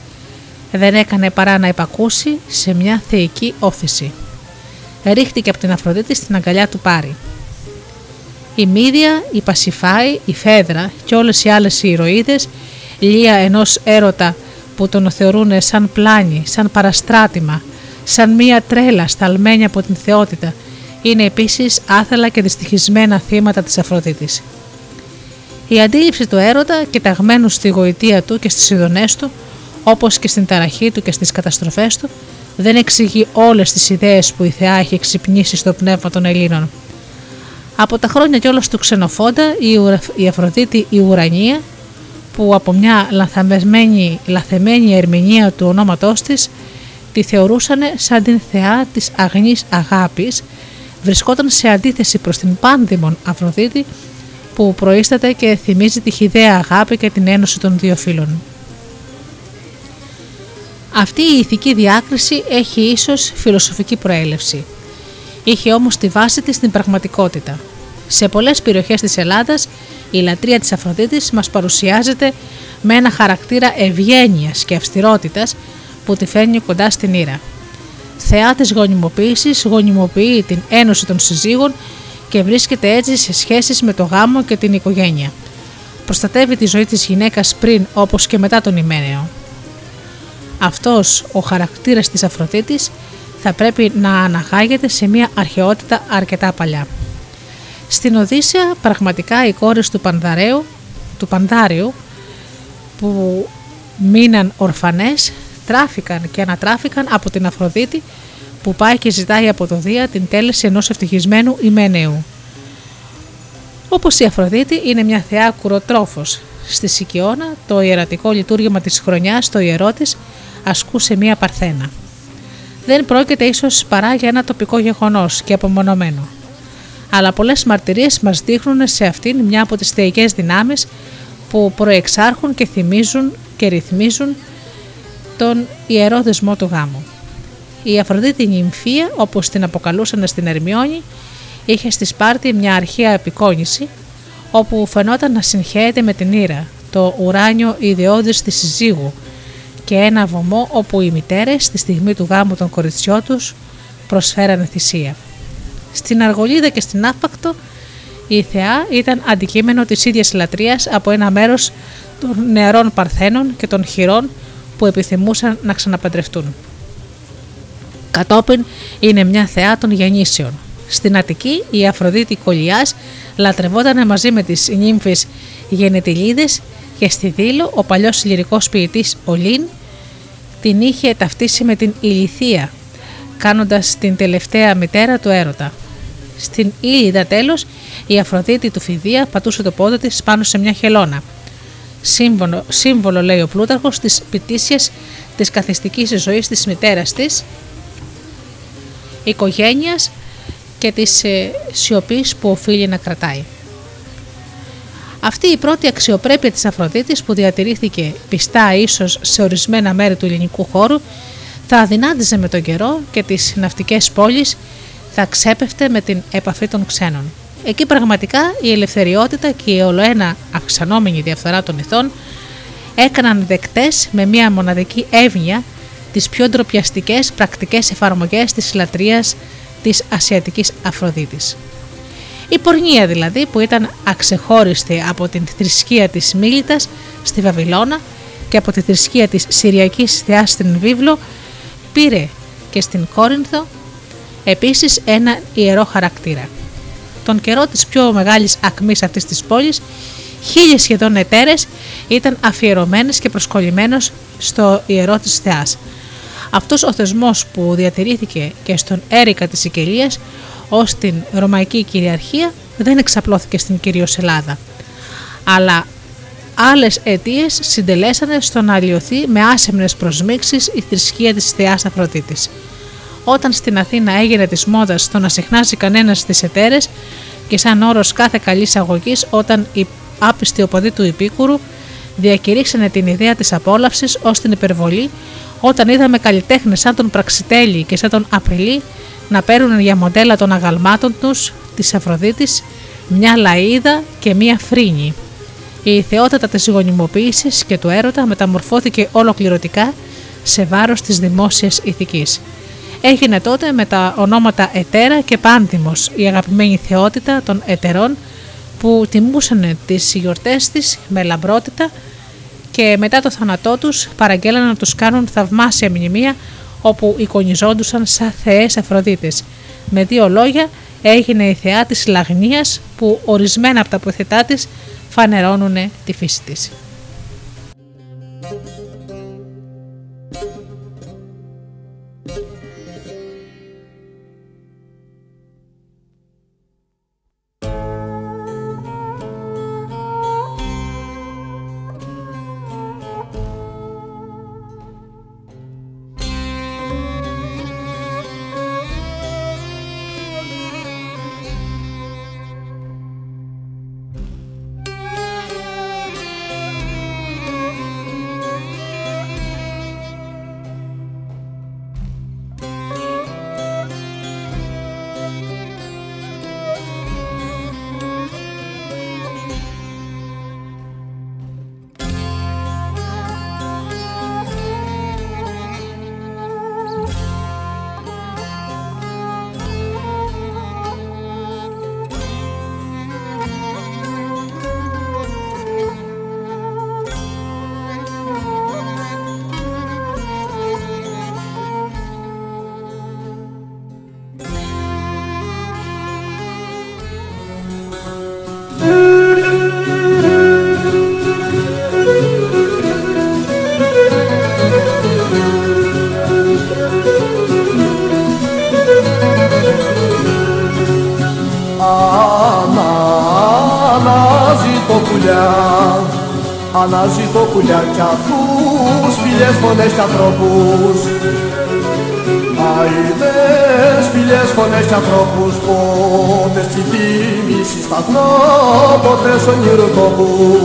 Δεν έκανε παρά να υπακούσει σε μια θεϊκή όθηση. Ρίχτηκε από την Αφροδίτη στην αγκαλιά του Πάρη. Η Μύδια, η Πασιφάη, η Φέδρα και όλες οι άλλες ηρωίδες, λία ενός έρωτα που τον θεωρούν σαν πλάνη, σαν παραστράτημα, σαν μία τρέλα σταλμένη από την θεότητα, είναι επίσης άθελα και δυστυχισμένα θύματα της Αφροδίτης. Η αντίληψη του έρωτα, κοιταγμένου στη γοητεία του και στις ειδονές του, όπως και στην ταραχή του και στις καταστροφές του, δεν εξηγεί όλες τις ιδέες που η Θεά έχει ξυπνήσει στο πνεύμα των Ελλήνων. Από τα χρόνια κιόλας του ξενοφόντα, η Αφροδίτη η Ουρανία, που από μια λαθεμένη, λαθεμένη ερμηνεία του ονόματός της, τη θεωρούσαν σαν την θεά της αγνής αγάπης, βρισκόταν σε αντίθεση προς την πάνδημον Αφροδίτη που προείσταται και θυμίζει τη χιδαία αγάπη και την ένωση των δύο φίλων. Αυτή η ηθική διάκριση έχει ίσως φιλοσοφική προέλευση. Είχε όμως τη βάση της στην πραγματικότητα. Σε πολλές περιοχές της Ελλάδας η λατρεία της Αφροδίτης μας παρουσιάζεται με ένα χαρακτήρα ευγένειας και αυστηρότητας που τη φέρνει κοντά στην ήρα. Θεά της γονιμοποίησης γονιμοποιεί την ένωση των συζύγων και βρίσκεται έτσι σε σχέσεις με το γάμο και την οικογένεια. Προστατεύει τη ζωή της γυναίκας πριν όπως και μετά τον Ιμένεο. Αυτός ο χαρακτήρας της Αφροδίτης θα πρέπει να αναγάγεται σε μια αρχαιότητα αρκετά παλιά. Στην Οδύσσια πραγματικά οι κόρες του Πανδαρέου, του Πανδάριου που μείναν ορφανές τράφηκαν και ανατράφηκαν από την Αφροδίτη που πάει και ζητάει από το Δία την τέλεση ενός ευτυχισμένου Ιμένεου. Όπως η Αφροδίτη είναι μια θεά κουροτρόφος. Στη Σικιώνα το ιερατικό λειτουργήμα της χρονιάς το ιερό της ασκούσε μια παρθένα. Δεν πρόκειται ίσως παρά για ένα τοπικό γεγονός και απομονωμένο. Αλλά πολλές μαρτυρίες μας δείχνουν σε αυτήν μια από τις θεϊκές δυνάμεις που προεξάρχουν και θυμίζουν και ρυθμίζουν τον ιερό δεσμό του γάμου. Η Αφροδίτη νυμφία, όπως την αποκαλούσαν στην Ερμιόνη, είχε στη Σπάρτη μια αρχαία επικόνηση, όπου φαινόταν να συγχαίεται με την Ήρα, το ουράνιο ιδεώδης της συζύγου και ένα βωμό όπου οι μητέρες στη στιγμή του γάμου των κοριτσιών τους προσφέρανε θυσία. Στην Αργολίδα και στην Άφακτο η θεά ήταν αντικείμενο της ίδιας λατρείας από ένα μέρος των νεαρών παρθένων και των χειρών που επιθυμούσαν να ξαναπαντρευτούν. Κατόπιν είναι μια θεά των γεννήσεων. Στην Αττική η Αφροδίτη Κολιάς λατρευόταν μαζί με τις νύμφες γενετιλίδες και στη Δήλο ο παλιός λυρικός ποιητής Ολίν την είχε ταυτίσει με την Ηλιθία, κάνοντας την τελευταία μητέρα του έρωτα. Στην Ήλιδα τέλος η Αφροδίτη του Φιδίας πατούσε το πόδι της πάνω σε μια χελώνα. Σύμβολο, σύμβολο λέει ο Πλούταρχος της πητήσιας της καθιστικής ζωής της μητέρας της, οικογένειας και της ε, σιωπής που οφείλει να κρατάει. Αυτή η πρώτη αξιοπρέπεια της Αφροδίτης που διατηρήθηκε πιστά ίσως σε ορισμένα μέρη του ελληνικού χώρου θα αδυνάτιζε με τον καιρό και τις ναυτικές πόλεις θα ξέπεφτε με την επαφή των ξένων. Εκεί πραγματικά η ελευθεριότητα και η ολοένα αυξανόμενη διαφθορά των ηθών έκαναν δεκτές με μια μοναδική εύνοια τις πιο ντροπιαστικές πρακτικές εφαρμογές της λατρείας της Ασιατικής Αφροδίτης. Η πορνεία δηλαδή που ήταν αξεχώριστη από την θρησκεία της Μίλητας στη Βαβυλώνα και από τη θρησκεία της Συριακής Θεάς στην Βίβλο πήρε και στην Κόρινθο επίσης ένα ιερό χαρακτήρα. Τον καιρό της πιο μεγάλης ακμής αυτής της πόλης χίλιες σχεδόν εταίρες ήταν αφιερωμένες και προσκολλημένος στο ιερό της Θεάς. Αυτός ο θεσμός που διατηρήθηκε και στον Έρικα της Σικελίας ως την Ρωμαϊκή κυριαρχία δεν εξαπλώθηκε στην κυρίως Ελλάδα. Αλλά άλλες αιτίες συντελέσανε στο να αλλοιωθεί με άσεμνες προσμίξεις η θρησκεία της Θεάς Αφροδίτης. Όταν στην Αθήνα έγινε της μόδας το να συχνάζει κανένας τις εταίρες και σαν όρος κάθε καλής αγωγή όταν οι άπιστοι οπαδοί του Υπήκουρου διακηρύξανε την ιδέα της απόλαυσης ως την υπερβολή όταν είδαμε καλλιτέχνες σαν τον Πραξιτέλη και σαν τον Απριλή να παίρνουν για μοντέλα των αγαλμάτων τους της Αφροδίτης μια λαΐδα και μια φρίνη. Η θεότητα της γονιμοποίησης και του έρωτα μεταμορφώθηκε ολοκληρωτικά σε βάρος της δημόσιας ηθικής. Έγινε τότε με τα ονόματα Ετέρα και Πάντιμος η αγαπημένη θεότητα των ετερών που τιμούσαν τις γιορτές της με λαμπρότητα και μετά το θάνατό τους παραγγέλαν να τους κάνουν θαυμάσια μνημεία όπου εικονιζόντουσαν σαν θεές Αφροδίτες. Με δύο λόγια έγινε η θεά της Λαγνίας που ορισμένα από τα αποθετά της φανερώνουν τη φύση της. Oh.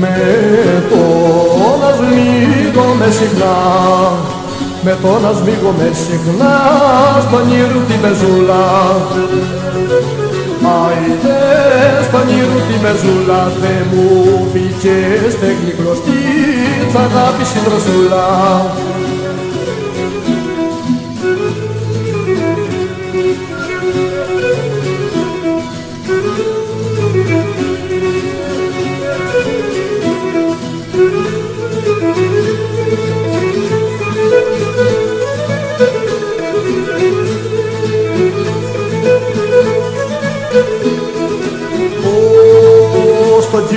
Με το να σμίγομαι συχνά με το να σμίγομαι συχνά στον ήρου τη μεζούλα Άιντε στον ήρου τη μεζούλα Θε μου φύγες στέγνη κλωστή τ' αγάπη συντροσούλα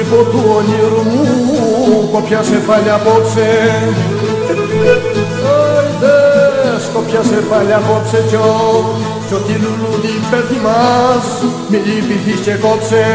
στον κήπο του όνειρου μου κοπιάσε πάλι απόψε Άιντε σκοπιάσε πάλι απόψε κι ό,τι λουλούδι πέφτει μας μη λυπηθείς και κόψε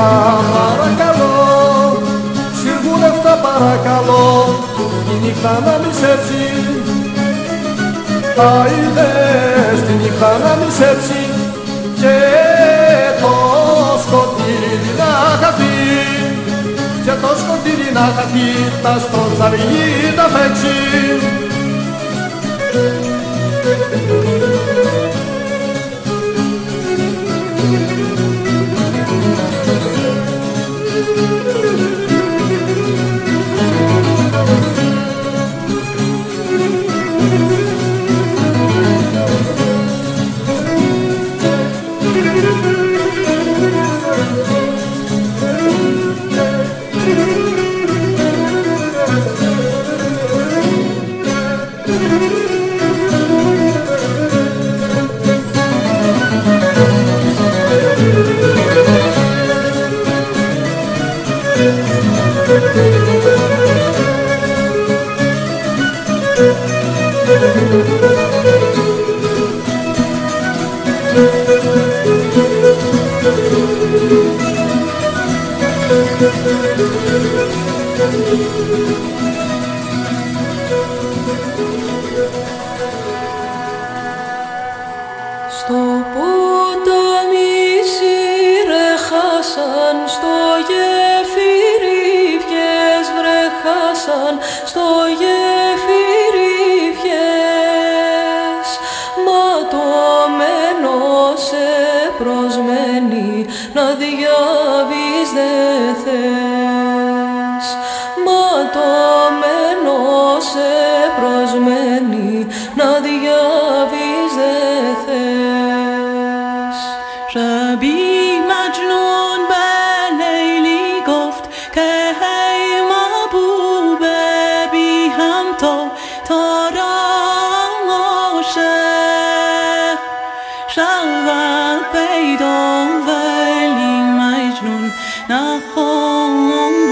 Σιρβούλευτα παρακαλώ. Σιρβούλευτα παρακαλώ. Η νύχτα να μη σέψει Άιδες τη νύχτα να μη σέψει και το σκοτήρι να χαθεί. Και το σκοτήρι να χαθεί τα στροτσαργή να φέξει στο γεφύρι βγες βρε long, long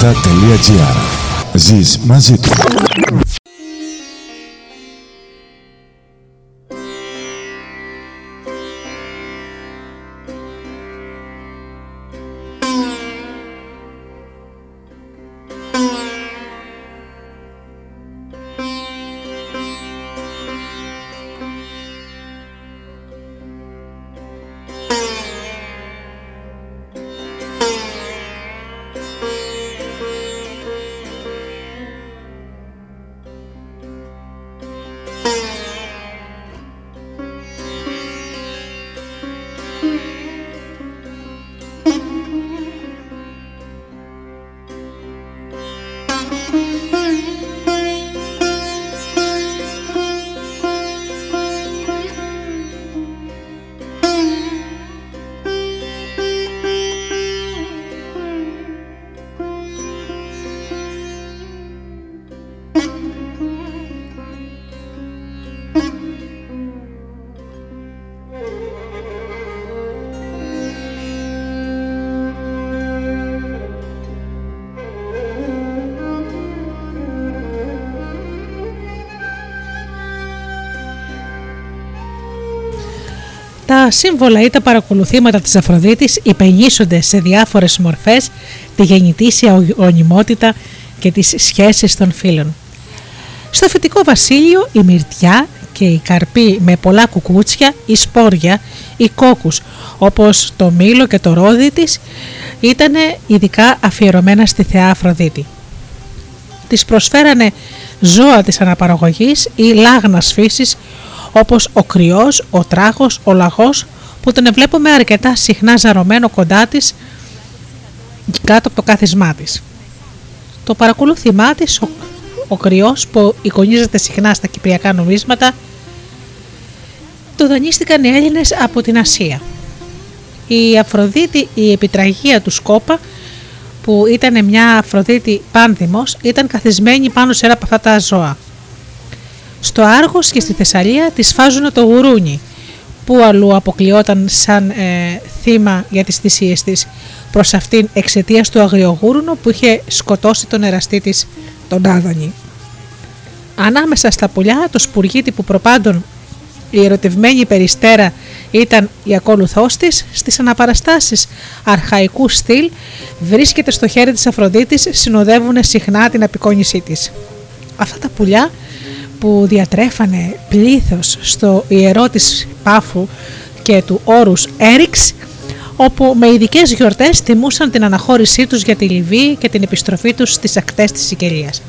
delta.gr Ζεις μαζί του. Τα σύμβολα ή τα παρακολουθήματα της Αφροδίτης υπενήσονται σε διάφορες μορφές τη γεννητήσια ονειμότητα και τις σχέσεις των φίλων. Στο φυτικό βασίλειο η μυρτιά και η καρπή με πολλά κουκούτσια, η σπόρια, οι κόκκους όπως το μήλο και το ρόδι της ήταν ειδικά αφιερωμένα στη Θεά Αφροδίτη. Της προσφέρανε ζώα της αναπαραγωγής ή λάγνας φύσης όπως ο κρυός, ο τράχος, ο λαγός που τον βλέπουμε αρκετά συχνά ζαρωμένο κοντά της κάτω από το κάθισμά της. Το παρακολούθημά της, ο, ο κρυός που εικονίζεται συχνά στα κυπριακά νομίσματα, το δανείστηκαν οι Έλληνες από την Ασία. Η Αφροδίτη, η επιτραγία του Σκόπα, που ήταν μια Αφροδίτη πάνδημος, ήταν καθισμένη πάνω σε ένα από αυτά τα ζώα. Στο Άργος και στη Θεσσαλία της φάζουν το γουρούνι, που αλλού αποκλειόταν σαν ε, θύμα για τις θυσίες της προς αυτήν εξαιτίας του αγριογούρουνου που είχε σκοτώσει τον εραστή της τον Άδωνη. Ανάμεσα στα πουλιά το σπουργίτη που προπάντων η ερωτευμένη περιστέρα ήταν η ακόλουθός της στις αναπαραστάσεις αρχαϊκού στυλ βρίσκεται στο χέρι της Αφροδίτης συνοδεύουν συχνά την απεικόνισή της. Αυτά τα πουλιά που διατρέφανε πλήθος στο ιερό της Πάφου και του όρους Έριξ όπου με ειδικές γιορτές τιμούσαν την αναχώρησή τους για τη Λιβύη και την επιστροφή τους στις ακτές της Σικελίας.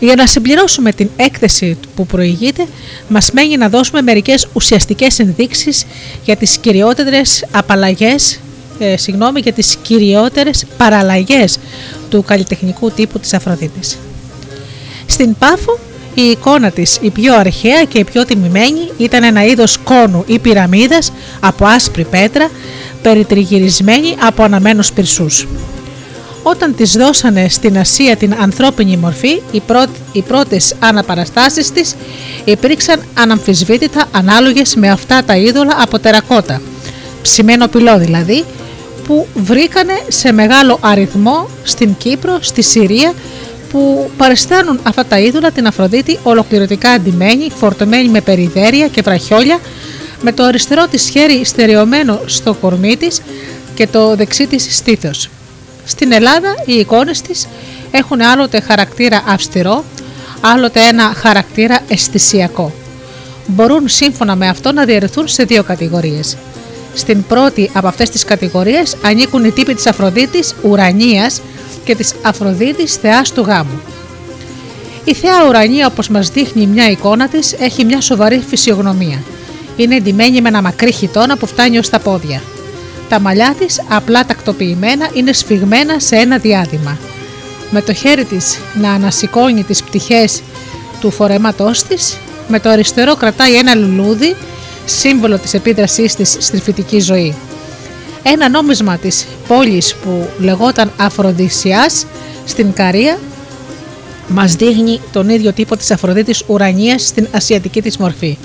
Για να συμπληρώσουμε την έκθεση που προηγείται, μας μένει να δώσουμε μερικές ουσιαστικές ενδείξεις για τις κυριότερες απαλλαγές, ε, συγγνώμη, για τις κυριότερες παραλλαγές του καλλιτεχνικού τύπου της Αφροδίτης. Στην Πάφο η εικόνα της η πιο αρχαία και η πιο τιμημένη ήταν ένα είδος κόνου ή πυραμίδας από άσπρη πέτρα περιτριγυρισμένη από αναμένους πυρσούς. Όταν της δώσανε στην Ασία την ανθρώπινη μορφή, οι, πρώτ, οι πρώτες αναπαραστάσεις της υπήρξαν αναμφισβήτητα ανάλογες με αυτά τα είδωλα από τερακότα, ψημένο πυλό δηλαδή, που βρήκανε σε μεγάλο αριθμό στην Κύπρο, στη Συρία που παριστάνουν αυτά τα είδωλα την Αφροδίτη ολοκληρωτικά αντιμένη, φορτωμένη με περιδέρια και βραχιόλια, με το αριστερό της χέρι στερεωμένο στο κορμί της και το δεξί της στήθος. Στην Ελλάδα οι εικόνες της έχουν άλλοτε χαρακτήρα αυστηρό, άλλοτε ένα χαρακτήρα αισθησιακό. Μπορούν σύμφωνα με αυτό να διαιρεθούν σε δύο κατηγορίες. Στην πρώτη από αυτές τις κατηγορίες ανήκουν οι τύποι της Αφροδίτης ουρανίας και της Αφροδίτης θεάς του γάμου. Η θεά ουρανία όπως μας δείχνει μια εικόνα της έχει μια σοβαρή φυσιογνωμία. Είναι εντυμένη με ένα μακρύ χιτόνα που φτάνει ως τα πόδια. Τα μαλλιά της, απλά τακτοποιημένα, είναι σφιγμένα σε ένα διάδημα. Με το χέρι της να ανασηκώνει τις πτυχές του φορέματός της, με το αριστερό κρατάει ένα λουλούδι, σύμβολο της επίδρασής της στη φυτική ζωή. Ένα νόμισμα της πόλης που λεγόταν Αφροδισιάς στην Καρία μας δείχνει τον ίδιο τύπο της Αφροδίτης ουρανίας στην ασιατική της μορφή.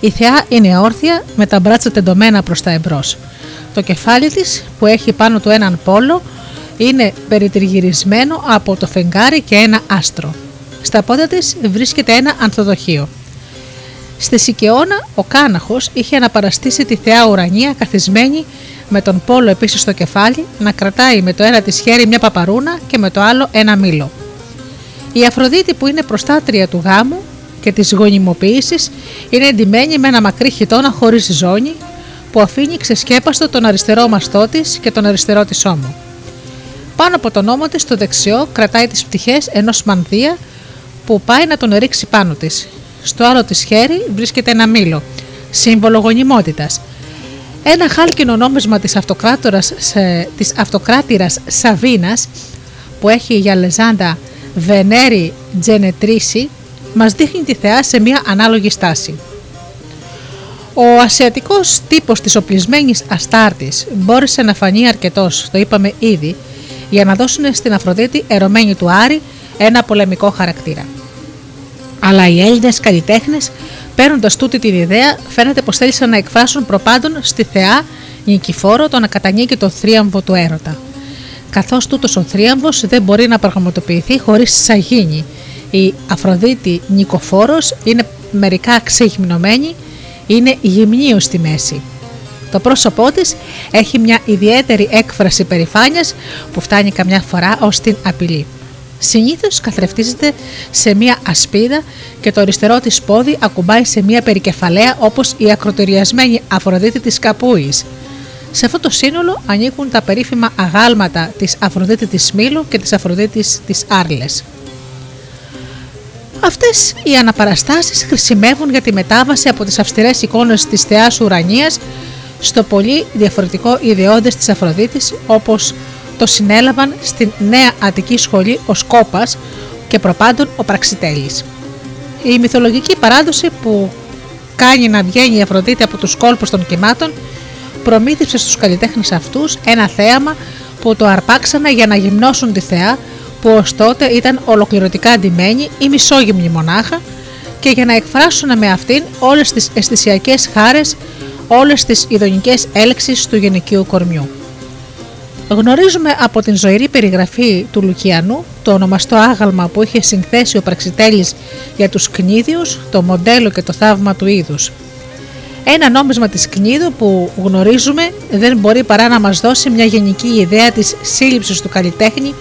Η θεά είναι όρθια με τα μπράτσα τεντωμένα προς τα εμπρός. Το κεφάλι της που έχει πάνω του έναν πόλο είναι περιτριγυρισμένο από το φεγγάρι και ένα άστρο. Στα πόδια της βρίσκεται ένα ανθοδοχείο. Στη Σικαιώνα ο Κάναχος είχε αναπαραστήσει τη θεά ουρανία καθισμένη με τον πόλο επίσης στο κεφάλι να κρατάει με το ένα της χέρι μια παπαρούνα και με το άλλο ένα μήλο. Η Αφροδίτη που είναι προστάτρια του γάμου και της γονιμοποίησης είναι εντυμένη με ένα μακρύ χιτόνα χωρίς ζώνη που αφήνει ξεσκέπαστο τον αριστερό μαστό της και τον αριστερό της ώμο. Πάνω από τον ώμο της το δεξιό κρατάει τις πτυχές ενός μανδύα που πάει να τον ρίξει πάνω της. Στο άλλο της χέρι βρίσκεται ένα μήλο, σύμβολο γονιμότητας, ένα χάλκινο νόμισμα της, αυτοκράτορας, της αυτοκράτηρας Σαβίνας που έχει για λεζάντα Βενέρη Τζενετρίση μας δείχνει τη θεά σε μια ανάλογη στάση. Ο ασιατικός τύπος της οπλισμένης Αστάρτης μπόρεσε να φανεί αρκετός, το είπαμε ήδη, για να δώσουν στην Αφροδίτη ερωμένη του Άρη ένα πολεμικό χαρακτήρα. Αλλά οι Έλληνες καλλιτέχνες Παίρνοντα τούτη την ιδέα, φαίνεται πως θέλησαν να εκφράσουν προπάντων στη θεά Νικηφόρο το να κατανίκει το θρίαμβο του έρωτα. Καθώς τούτος ο θρίαμβος δεν μπορεί να πραγματοποιηθεί χωρίς σαγίνη. Η Αφροδίτη Νικοφόρος είναι μερικά ξεγυμνωμένη είναι γυμνίο στη μέση. Το πρόσωπό της έχει μια ιδιαίτερη έκφραση περηφάνειας που φτάνει καμιά φορά ως την απειλή. Συνήθως καθρεφτίζεται σε μια ασπίδα και το αριστερό της πόδι ακουμπάει σε μια περικεφαλαία όπως η ακροτηριασμένη Αφροδίτη της Καπούης. Σε αυτό το σύνολο ανήκουν τα περίφημα αγάλματα της Αφροδίτη της Μήλου και της Αφροδίτης της Άρλες. Αυτές οι αναπαραστάσεις χρησιμεύουν για τη μετάβαση από τις αυστηρές εικόνες της θεάς ουρανίας στο πολύ διαφορετικό ιδεώδες της Αφροδίτης όπως το συνέλαβαν στην νέα Αττική σχολή ο Σκόπας και προπάντων ο Πραξιτέλης. Η μυθολογική παράδοση που κάνει να βγαίνει η Αφροδίτη από τους κόλπους των κυμάτων προμήθευσε στους καλλιτέχνες αυτούς ένα θέαμα που το αρπάξανε για να γυμνώσουν τη θεά που ως τότε ήταν ολοκληρωτικά αντιμένη ή μισόγυμνη μονάχα και για να εκφράσουν με αυτήν όλες τις αισθησιακές χάρες, όλες τις ειδονικές έλξεις του γενικείου κορμιού. Γνωρίζουμε από την ζωηρή περιγραφή του Λουκιανού το ονομαστό άγαλμα που είχε συνθέσει ο Πραξιτέλης για τους κνίδιους, το μοντέλο και το θαύμα του είδους. Ένα νόμισμα της κνίδου που γνωρίζουμε δεν μπορεί παρά να μας δώσει μια γενική ιδέα της σύλληψης του καλλιτέχνη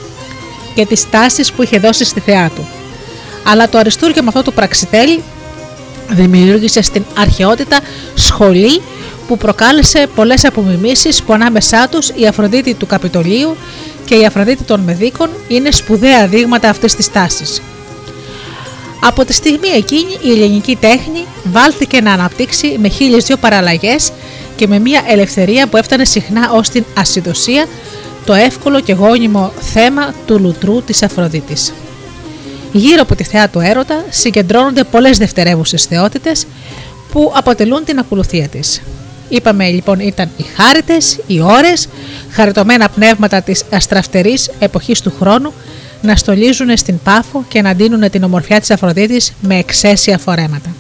και τις τάσεις που είχε δώσει στη θεά του. Αλλά το αριστούργημα αυτό του Πραξιτέλη δημιούργησε στην αρχαιότητα σχολή που προκάλεσε πολλές απομιμήσεις που ανάμεσά τους η Αφροδίτη του Καπιτολίου και η Αφροδίτη των Μεδίκων είναι σπουδαία δείγματα αυτής της τάσης. Από τη στιγμή εκείνη η ελληνική τέχνη βάλθηκε να αναπτύξει με χίλιες δύο παραλλαγές και με μια ελευθερία που έφτανε συχνά ως την ασυδοσία το εύκολο και γόνιμο θέμα του λουτρού της Αφροδίτης. Γύρω από τη θεά του έρωτα συγκεντρώνονται πολλές δευτερεύουσες θεότητες που αποτελούν την ακολουθία της. Είπαμε λοιπόν ήταν οι χάριτες, οι ώρες, χαριτωμένα πνεύματα της αστραφτερής εποχής του χρόνου να στολίζουν στην πάφο και να δίνουν την ομορφιά της Αφροδίτης με εξαίσια φορέματα.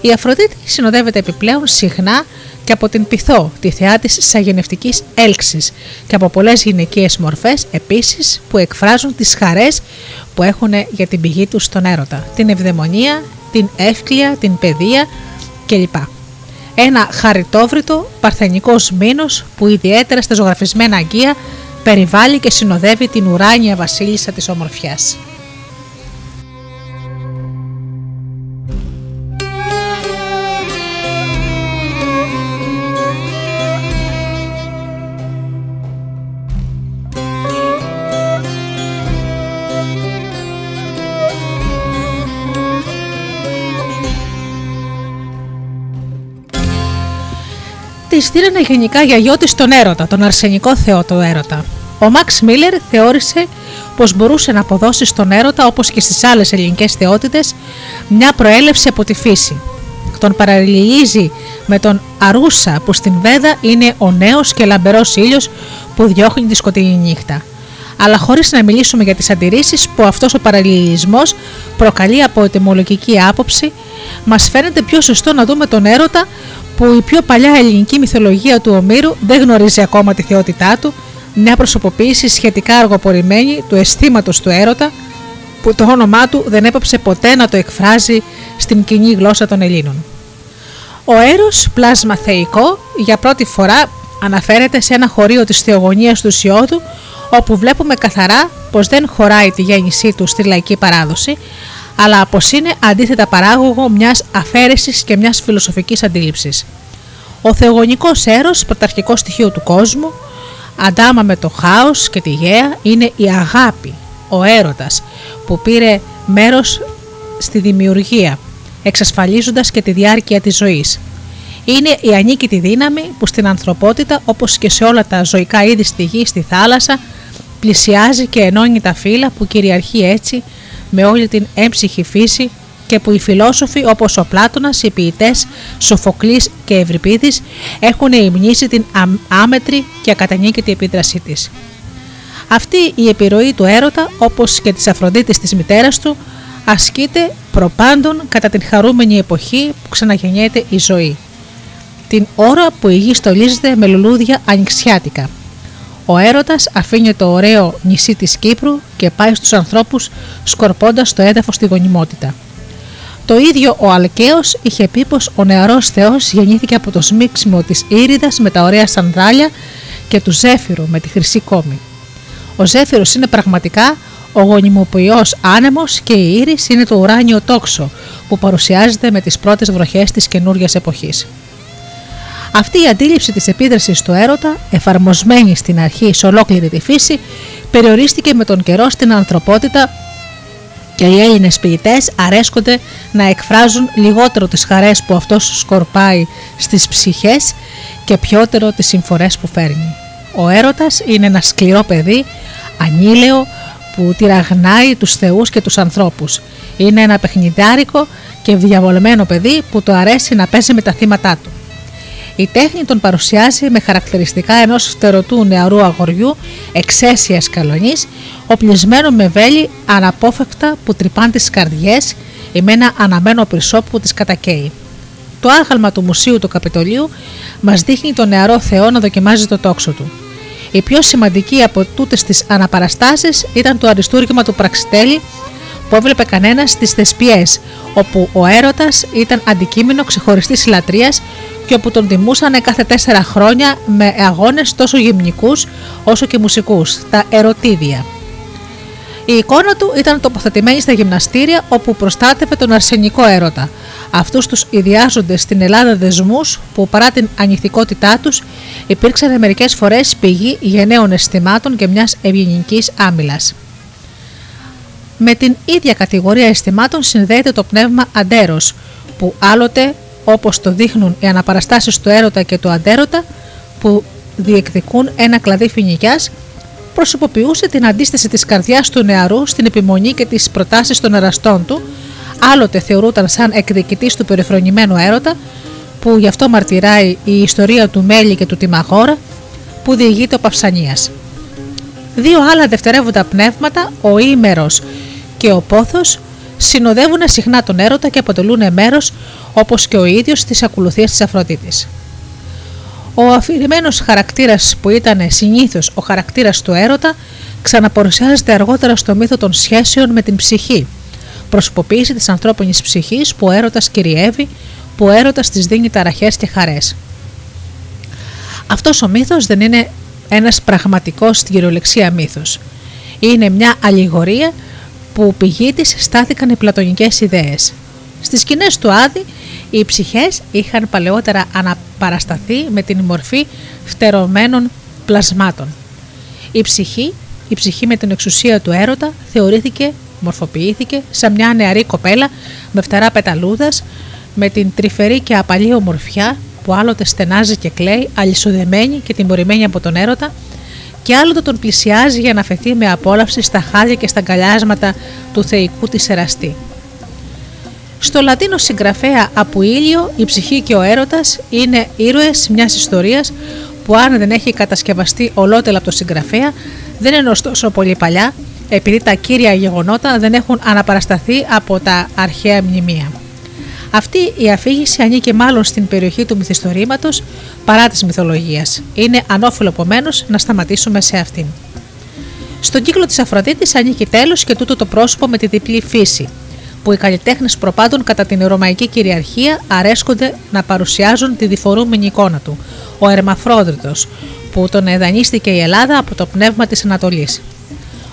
Η Αφροδίτη συνοδεύεται επιπλέον συχνά και από την Πυθό, τη θεά της σαγενευτικής έλξης και από πολλές γυναικείες μορφές επίσης που εκφράζουν τις χαρές που έχουν για την πηγή τους στον έρωτα, την ευδαιμονία, την εύκλεια, την παιδεία κλπ ένα χαριτόβριτο παρθενικός μήνος που ιδιαίτερα στα ζωγραφισμένα αγκία περιβάλλει και συνοδεύει την ουράνια βασίλισσα της ομορφιάς. Στείλανε γενικά για γιο τη τον έρωτα, τον αρσενικό θεό του έρωτα. Ο Μαξ Μίλλερ θεώρησε πως μπορούσε να αποδώσει στον έρωτα όπως και στις άλλες ελληνικές θεότητες μια προέλευση από τη φύση. Τον παραλληλίζει με τον Αρούσα που στην Βέδα είναι ο νέος και λαμπερός ήλιος που διώχνει τη σκοτεινή νύχτα. Αλλά χωρίς να μιλήσουμε για τις αντιρρήσεις που αυτός ο παραλληλισμός προκαλεί από ετοιμολογική άποψη, μας φαίνεται πιο σωστό να δούμε τον έρωτα που η πιο παλιά ελληνική μυθολογία του Ομήρου δεν γνωρίζει ακόμα τη θεότητά του, μια προσωποποίηση σχετικά αργοπορημένη του αισθήματος του έρωτα, που το όνομά του δεν έπαψε ποτέ να το εκφράζει στην κοινή γλώσσα των Ελλήνων. Ο έρος, πλάσμα θεϊκό, για πρώτη φορά αναφέρεται σε ένα χωρίο της θεογονίας του Σιώδου, όπου βλέπουμε καθαρά πως δεν χωράει τη γέννησή του στη λαϊκή παράδοση, αλλά πως είναι αντίθετα παράγωγο μιας αφαίρεσης και μιας φιλοσοφικής αντίληψης. Ο θεογονικός έρος, πρωταρχικός στοιχείο του κόσμου, αντάμα με το χάος και τη γέα, είναι η αγάπη, ο έρωτας, που πήρε μέρος στη δημιουργία, εξασφαλίζοντας και τη διάρκεια της ζωής. Είναι η ανίκητη δύναμη που στην ανθρωπότητα, όπως και σε όλα τα ζωικά είδη στη γη, στη θάλασσα, πλησιάζει και ενώνει τα φύλλα που κυριαρχεί έτσι με όλη την έμψυχη φύση και που οι φιλόσοφοι όπως ο Πλάτωνας, οι ποιητές Σοφοκλής και Ευρυπίδης έχουν υμνήσει την άμετρη και ακατανίκητη επίδρασή της. Αυτή η επιρροή του έρωτα όπως και της Αφροδίτης της μητέρας του ασκείται προπάντων κατά την χαρούμενη εποχή που ξαναγεννιέται η ζωή. Την ώρα που η γη στολίζεται με λουλούδια ανοιξιάτικα ο έρωτας αφήνει το ωραίο νησί της Κύπρου και πάει στους ανθρώπους σκορπώντας το έδαφος στη γονιμότητα. Το ίδιο ο Αλκαίος είχε πει πως ο νεαρός θεός γεννήθηκε από το σμίξιμο της Ήριδας με τα ωραία σανδάλια και του Ζέφυρου με τη χρυσή κόμη. Ο Ζέφυρος είναι πραγματικά ο γονιμοποιός άνεμος και η Ήρης είναι το ουράνιο τόξο που παρουσιάζεται με τις πρώτες βροχές της καινούργιας εποχής. Αυτή η αντίληψη της επίδρασης του έρωτα, εφαρμοσμένη στην αρχή σε ολόκληρη τη φύση, περιορίστηκε με τον καιρό στην ανθρωπότητα και οι Έλληνες ποιητές αρέσκονται να εκφράζουν λιγότερο τις χαρές που αυτός σκορπάει στις ψυχές και πιότερο τις συμφορές που φέρνει. Ο έρωτας είναι ένα σκληρό παιδί, ανήλαιο, που τυραγνάει τους θεούς και τους ανθρώπους. Είναι ένα παιχνιδάρικο και διαβολεμένο παιδί που το αρέσει να παίζει με τα θύματα του. Η τέχνη τον παρουσιάζει με χαρακτηριστικά ενός φτερωτού νεαρού αγοριού εξαίσιας καλονής, οπλισμένο με βέλη αναπόφευκτα που τρυπάν τις καρδιές ή με ένα αναμένο πυρσό που τις κατακαίει. Το άγαλμα του Μουσείου του Καπιτολίου μας δείχνει τον νεαρό Θεό να δοκιμάζει το τόξο του. Η πιο σημαντική από τούτες τις αναπαραστάσεις ήταν το αριστούργημα του Πραξιτέλη που έβλεπε κανένας στις θεσπιές, όπου ο έρωτας ήταν αντικείμενο ξεχωριστής λατρείας και όπου τον τιμούσαν κάθε τέσσερα χρόνια με αγώνες τόσο γυμνικούς όσο και μουσικούς, τα ερωτήδια. Η εικόνα του ήταν τοποθετημένη στα γυμναστήρια όπου προστάτευε τον αρσενικό έρωτα, αυτούς τους ιδιάζονται στην Ελλάδα δεσμούς που παρά την ανοιχτικότητά τους υπήρξαν μερικές φορές πηγή γενναίων αισθημάτων και μιας ευγενικής άμυλας. Με την ίδια κατηγορία αισθημάτων συνδέεται το πνεύμα αντέρος, που άλλοτε όπως το δείχνουν οι αναπαραστάσεις του έρωτα και του αντέρωτα που διεκδικούν ένα κλαδί φοινικιάς προσωποποιούσε την αντίσταση της καρδιάς του νεαρού στην επιμονή και τις προτάσεις των εραστών του άλλοτε θεωρούταν σαν εκδικητής του περιφρονημένου έρωτα που γι' αυτό μαρτυράει η ιστορία του Μέλη και του Τιμαχώρα που διηγείται ο Παυσανίας. Δύο άλλα δευτερεύοντα πνεύματα, ο Ήμερος και ο Πόθος, συνοδεύουν συχνά τον έρωτα και αποτελούν μέρος όπως και ο ίδιος της ακολουθίας της Αφροδίτης. Ο αφηρημένος χαρακτήρας που ήταν συνήθως ο χαρακτήρας του έρωτα ξαναπορουσιάζεται αργότερα στο μύθο των σχέσεων με την ψυχή, προσωποποίηση της ανθρώπινης ψυχής που ο έρωτας κυριεύει, που ο έρωτας της δίνει ταραχές και χαρές. Αυτός ο μύθος δεν είναι ένας πραγματικός στην κυριολεξία μύθος. Είναι μια αλληγορία που πηγή της στάθηκαν οι πλατωνικές ιδέες. Στις σκηνές του Άδη οι ψυχές είχαν παλαιότερα αναπαρασταθεί με την μορφή φτερωμένων πλασμάτων. Η ψυχή, η ψυχή με την εξουσία του έρωτα θεωρήθηκε, μορφοποιήθηκε σαν μια νεαρή κοπέλα με φτερά πεταλούδας με την τρυφερή και απαλή ομορφιά που άλλοτε στενάζει και κλαίει, αλυσοδεμένη και τιμωρημένη από τον έρωτα και άλλοτε τον πλησιάζει για να φεθεί με απόλαυση στα χάλια και στα αγκαλιάσματα του θεϊκού της εραστή. Στο λατίνο συγγραφέα από ήλιο, η ψυχή και ο έρωτας είναι ήρωες μιας ιστορίας που αν δεν έχει κατασκευαστεί ολότελα από το συγγραφέα δεν είναι ωστόσο πολύ παλιά επειδή τα κύρια γεγονότα δεν έχουν αναπαρασταθεί από τα αρχαία μνημεία. Αυτή η αφήγηση ανήκει μάλλον στην περιοχή του μυθιστορήματος παρά της μυθολογίας. Είναι ανώφελο επομένως να σταματήσουμε σε αυτήν. Στον κύκλο της Αφροδίτης ανήκει τέλος και τούτο το πρόσωπο με τη διπλή φύση, που οι καλλιτέχνες προπάντων κατά την Ρωμαϊκή κυριαρχία αρέσκονται να παρουσιάζουν τη διφορούμενη εικόνα του, ο Ερμαφρόδρυτος, που τον εδανίστηκε η Ελλάδα από το πνεύμα της Ανατολής.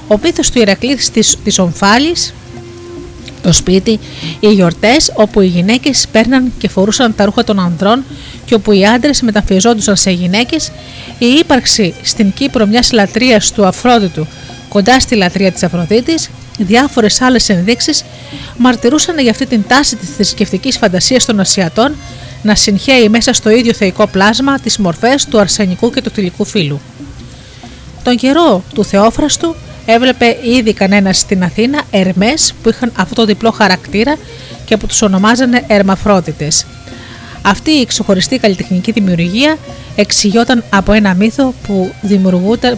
Ο πίθος του Ηρακλή της, της Ομφάλης, το σπίτι, οι γιορτές όπου οι γυναίκες παίρναν και φορούσαν τα ρούχα των ανδρών και όπου οι άντρες μεταμφιεζόντουσαν σε γυναίκες, η ύπαρξη στην Κύπρο μιας λατρείας του Αφρόδιτου κοντά στη λατρεία της Αφροδίτης, διάφορες άλλες ενδείξεις μαρτυρούσαν για αυτή την τάση της θρησκευτικής φαντασίας των Ασιατών να συγχαίει μέσα στο ίδιο θεϊκό πλάσμα τις μορφές του αρσενικού και του θηλυκού φύλου. Τον καιρό του Θεόφραστου έβλεπε ήδη κανένας στην Αθήνα Ερμές που είχαν αυτό το διπλό χαρακτήρα και που τους ονομάζανε Ερμαφρότητες. Αυτή η ξεχωριστή καλλιτεχνική δημιουργία εξηγιόταν από ένα μύθο που,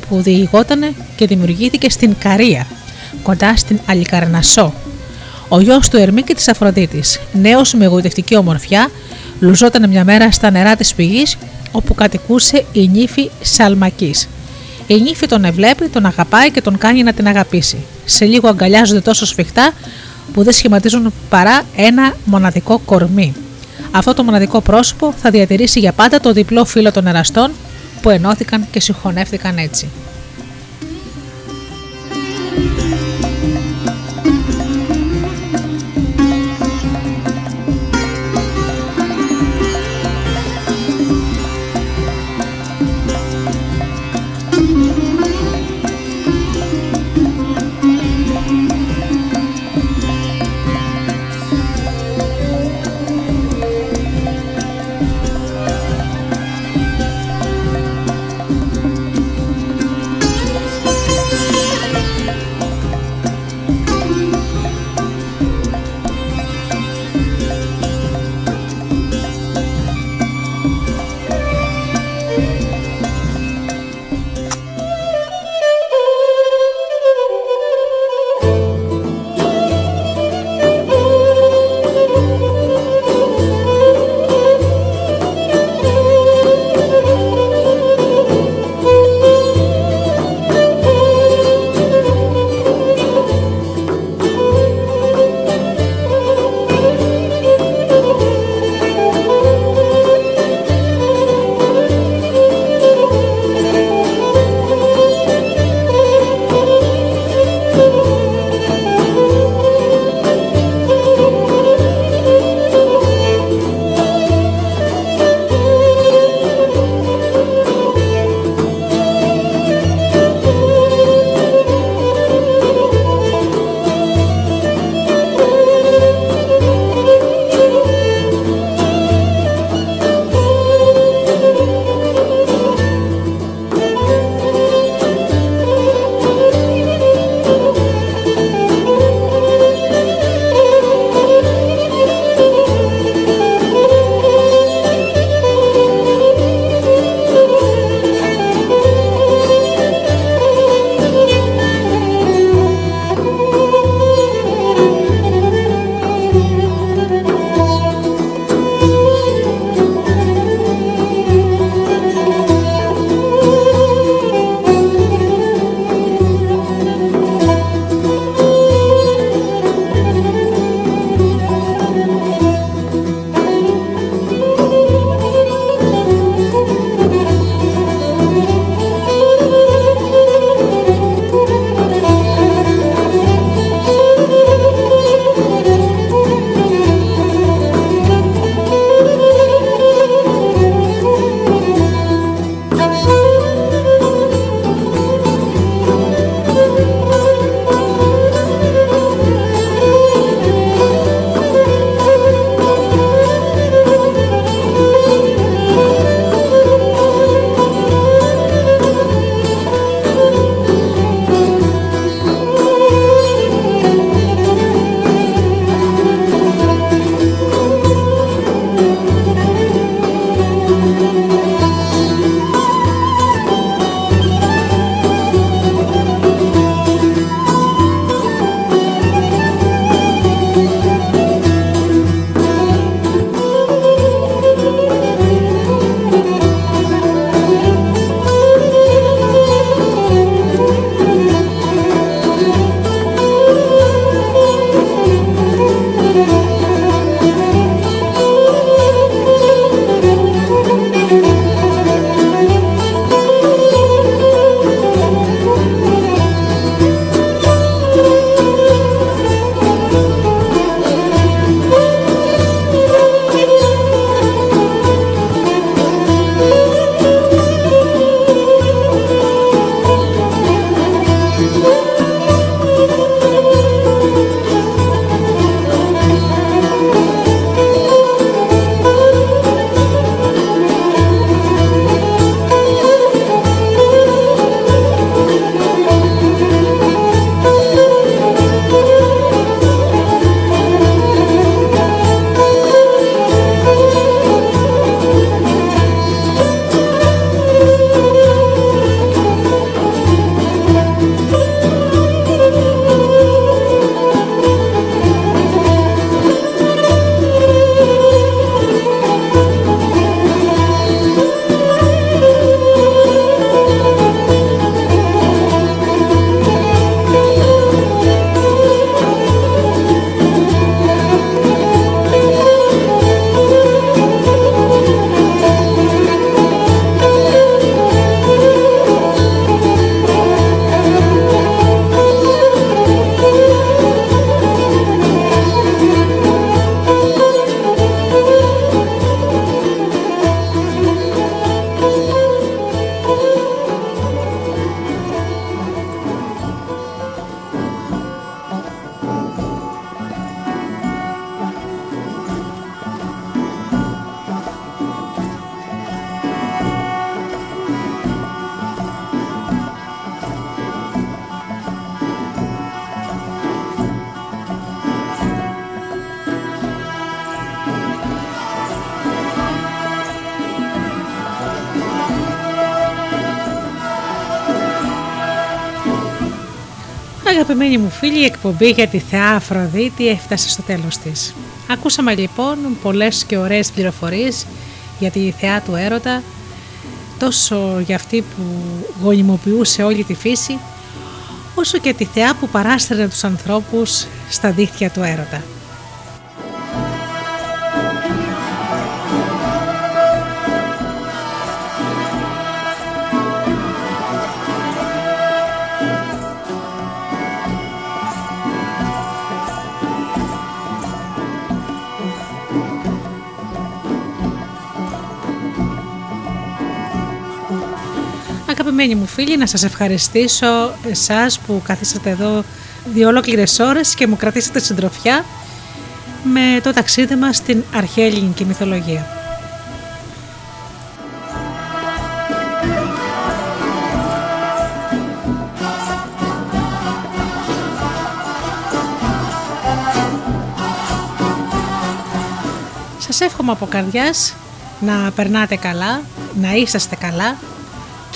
που διηγόταν και δημιουργήθηκε στην Καρία, κοντά στην Αλικαρνασό. Ο γιος του Ερμή και της Αφροδίτης, νέος με εγωιτευτική ομορφιά, λουζόταν μια μέρα στα νερά της πηγής όπου κατοικούσε η νύφη Σαλμακής. Η νύφη τον ευλέπει, τον αγαπάει και τον κάνει να την αγαπήσει. Σε λίγο αγκαλιάζονται τόσο σφιχτά που δεν σχηματίζουν παρά ένα μοναδικό κορμί. Αυτό το μοναδικό πρόσωπο θα διατηρήσει για πάντα το διπλό φύλλο των εραστών που ενώθηκαν και συγχωνεύτηκαν έτσι. Αγαπημένοι μου φίλοι, η εκπομπή για τη Θεά Αφροδίτη έφτασε στο τέλος της. Ακούσαμε λοιπόν πολλές και ωραίες πληροφορίες για τη Θεά του Έρωτα, τόσο για αυτή που γονιμοποιούσε όλη τη φύση, όσο και τη Θεά που παράστρωνε τους ανθρώπους στα δίχτυα του Έρωτα. Αγαπημένοι μου φίλοι, να σας ευχαριστήσω εσάς που καθίσατε εδώ δύο ολόκληρες ώρες και μου κρατήσατε συντροφιά με το ταξίδι μας στην αρχαία ελληνική μυθολογία. Σας εύχομαι από καρδιάς να περνάτε καλά, να είσαστε καλά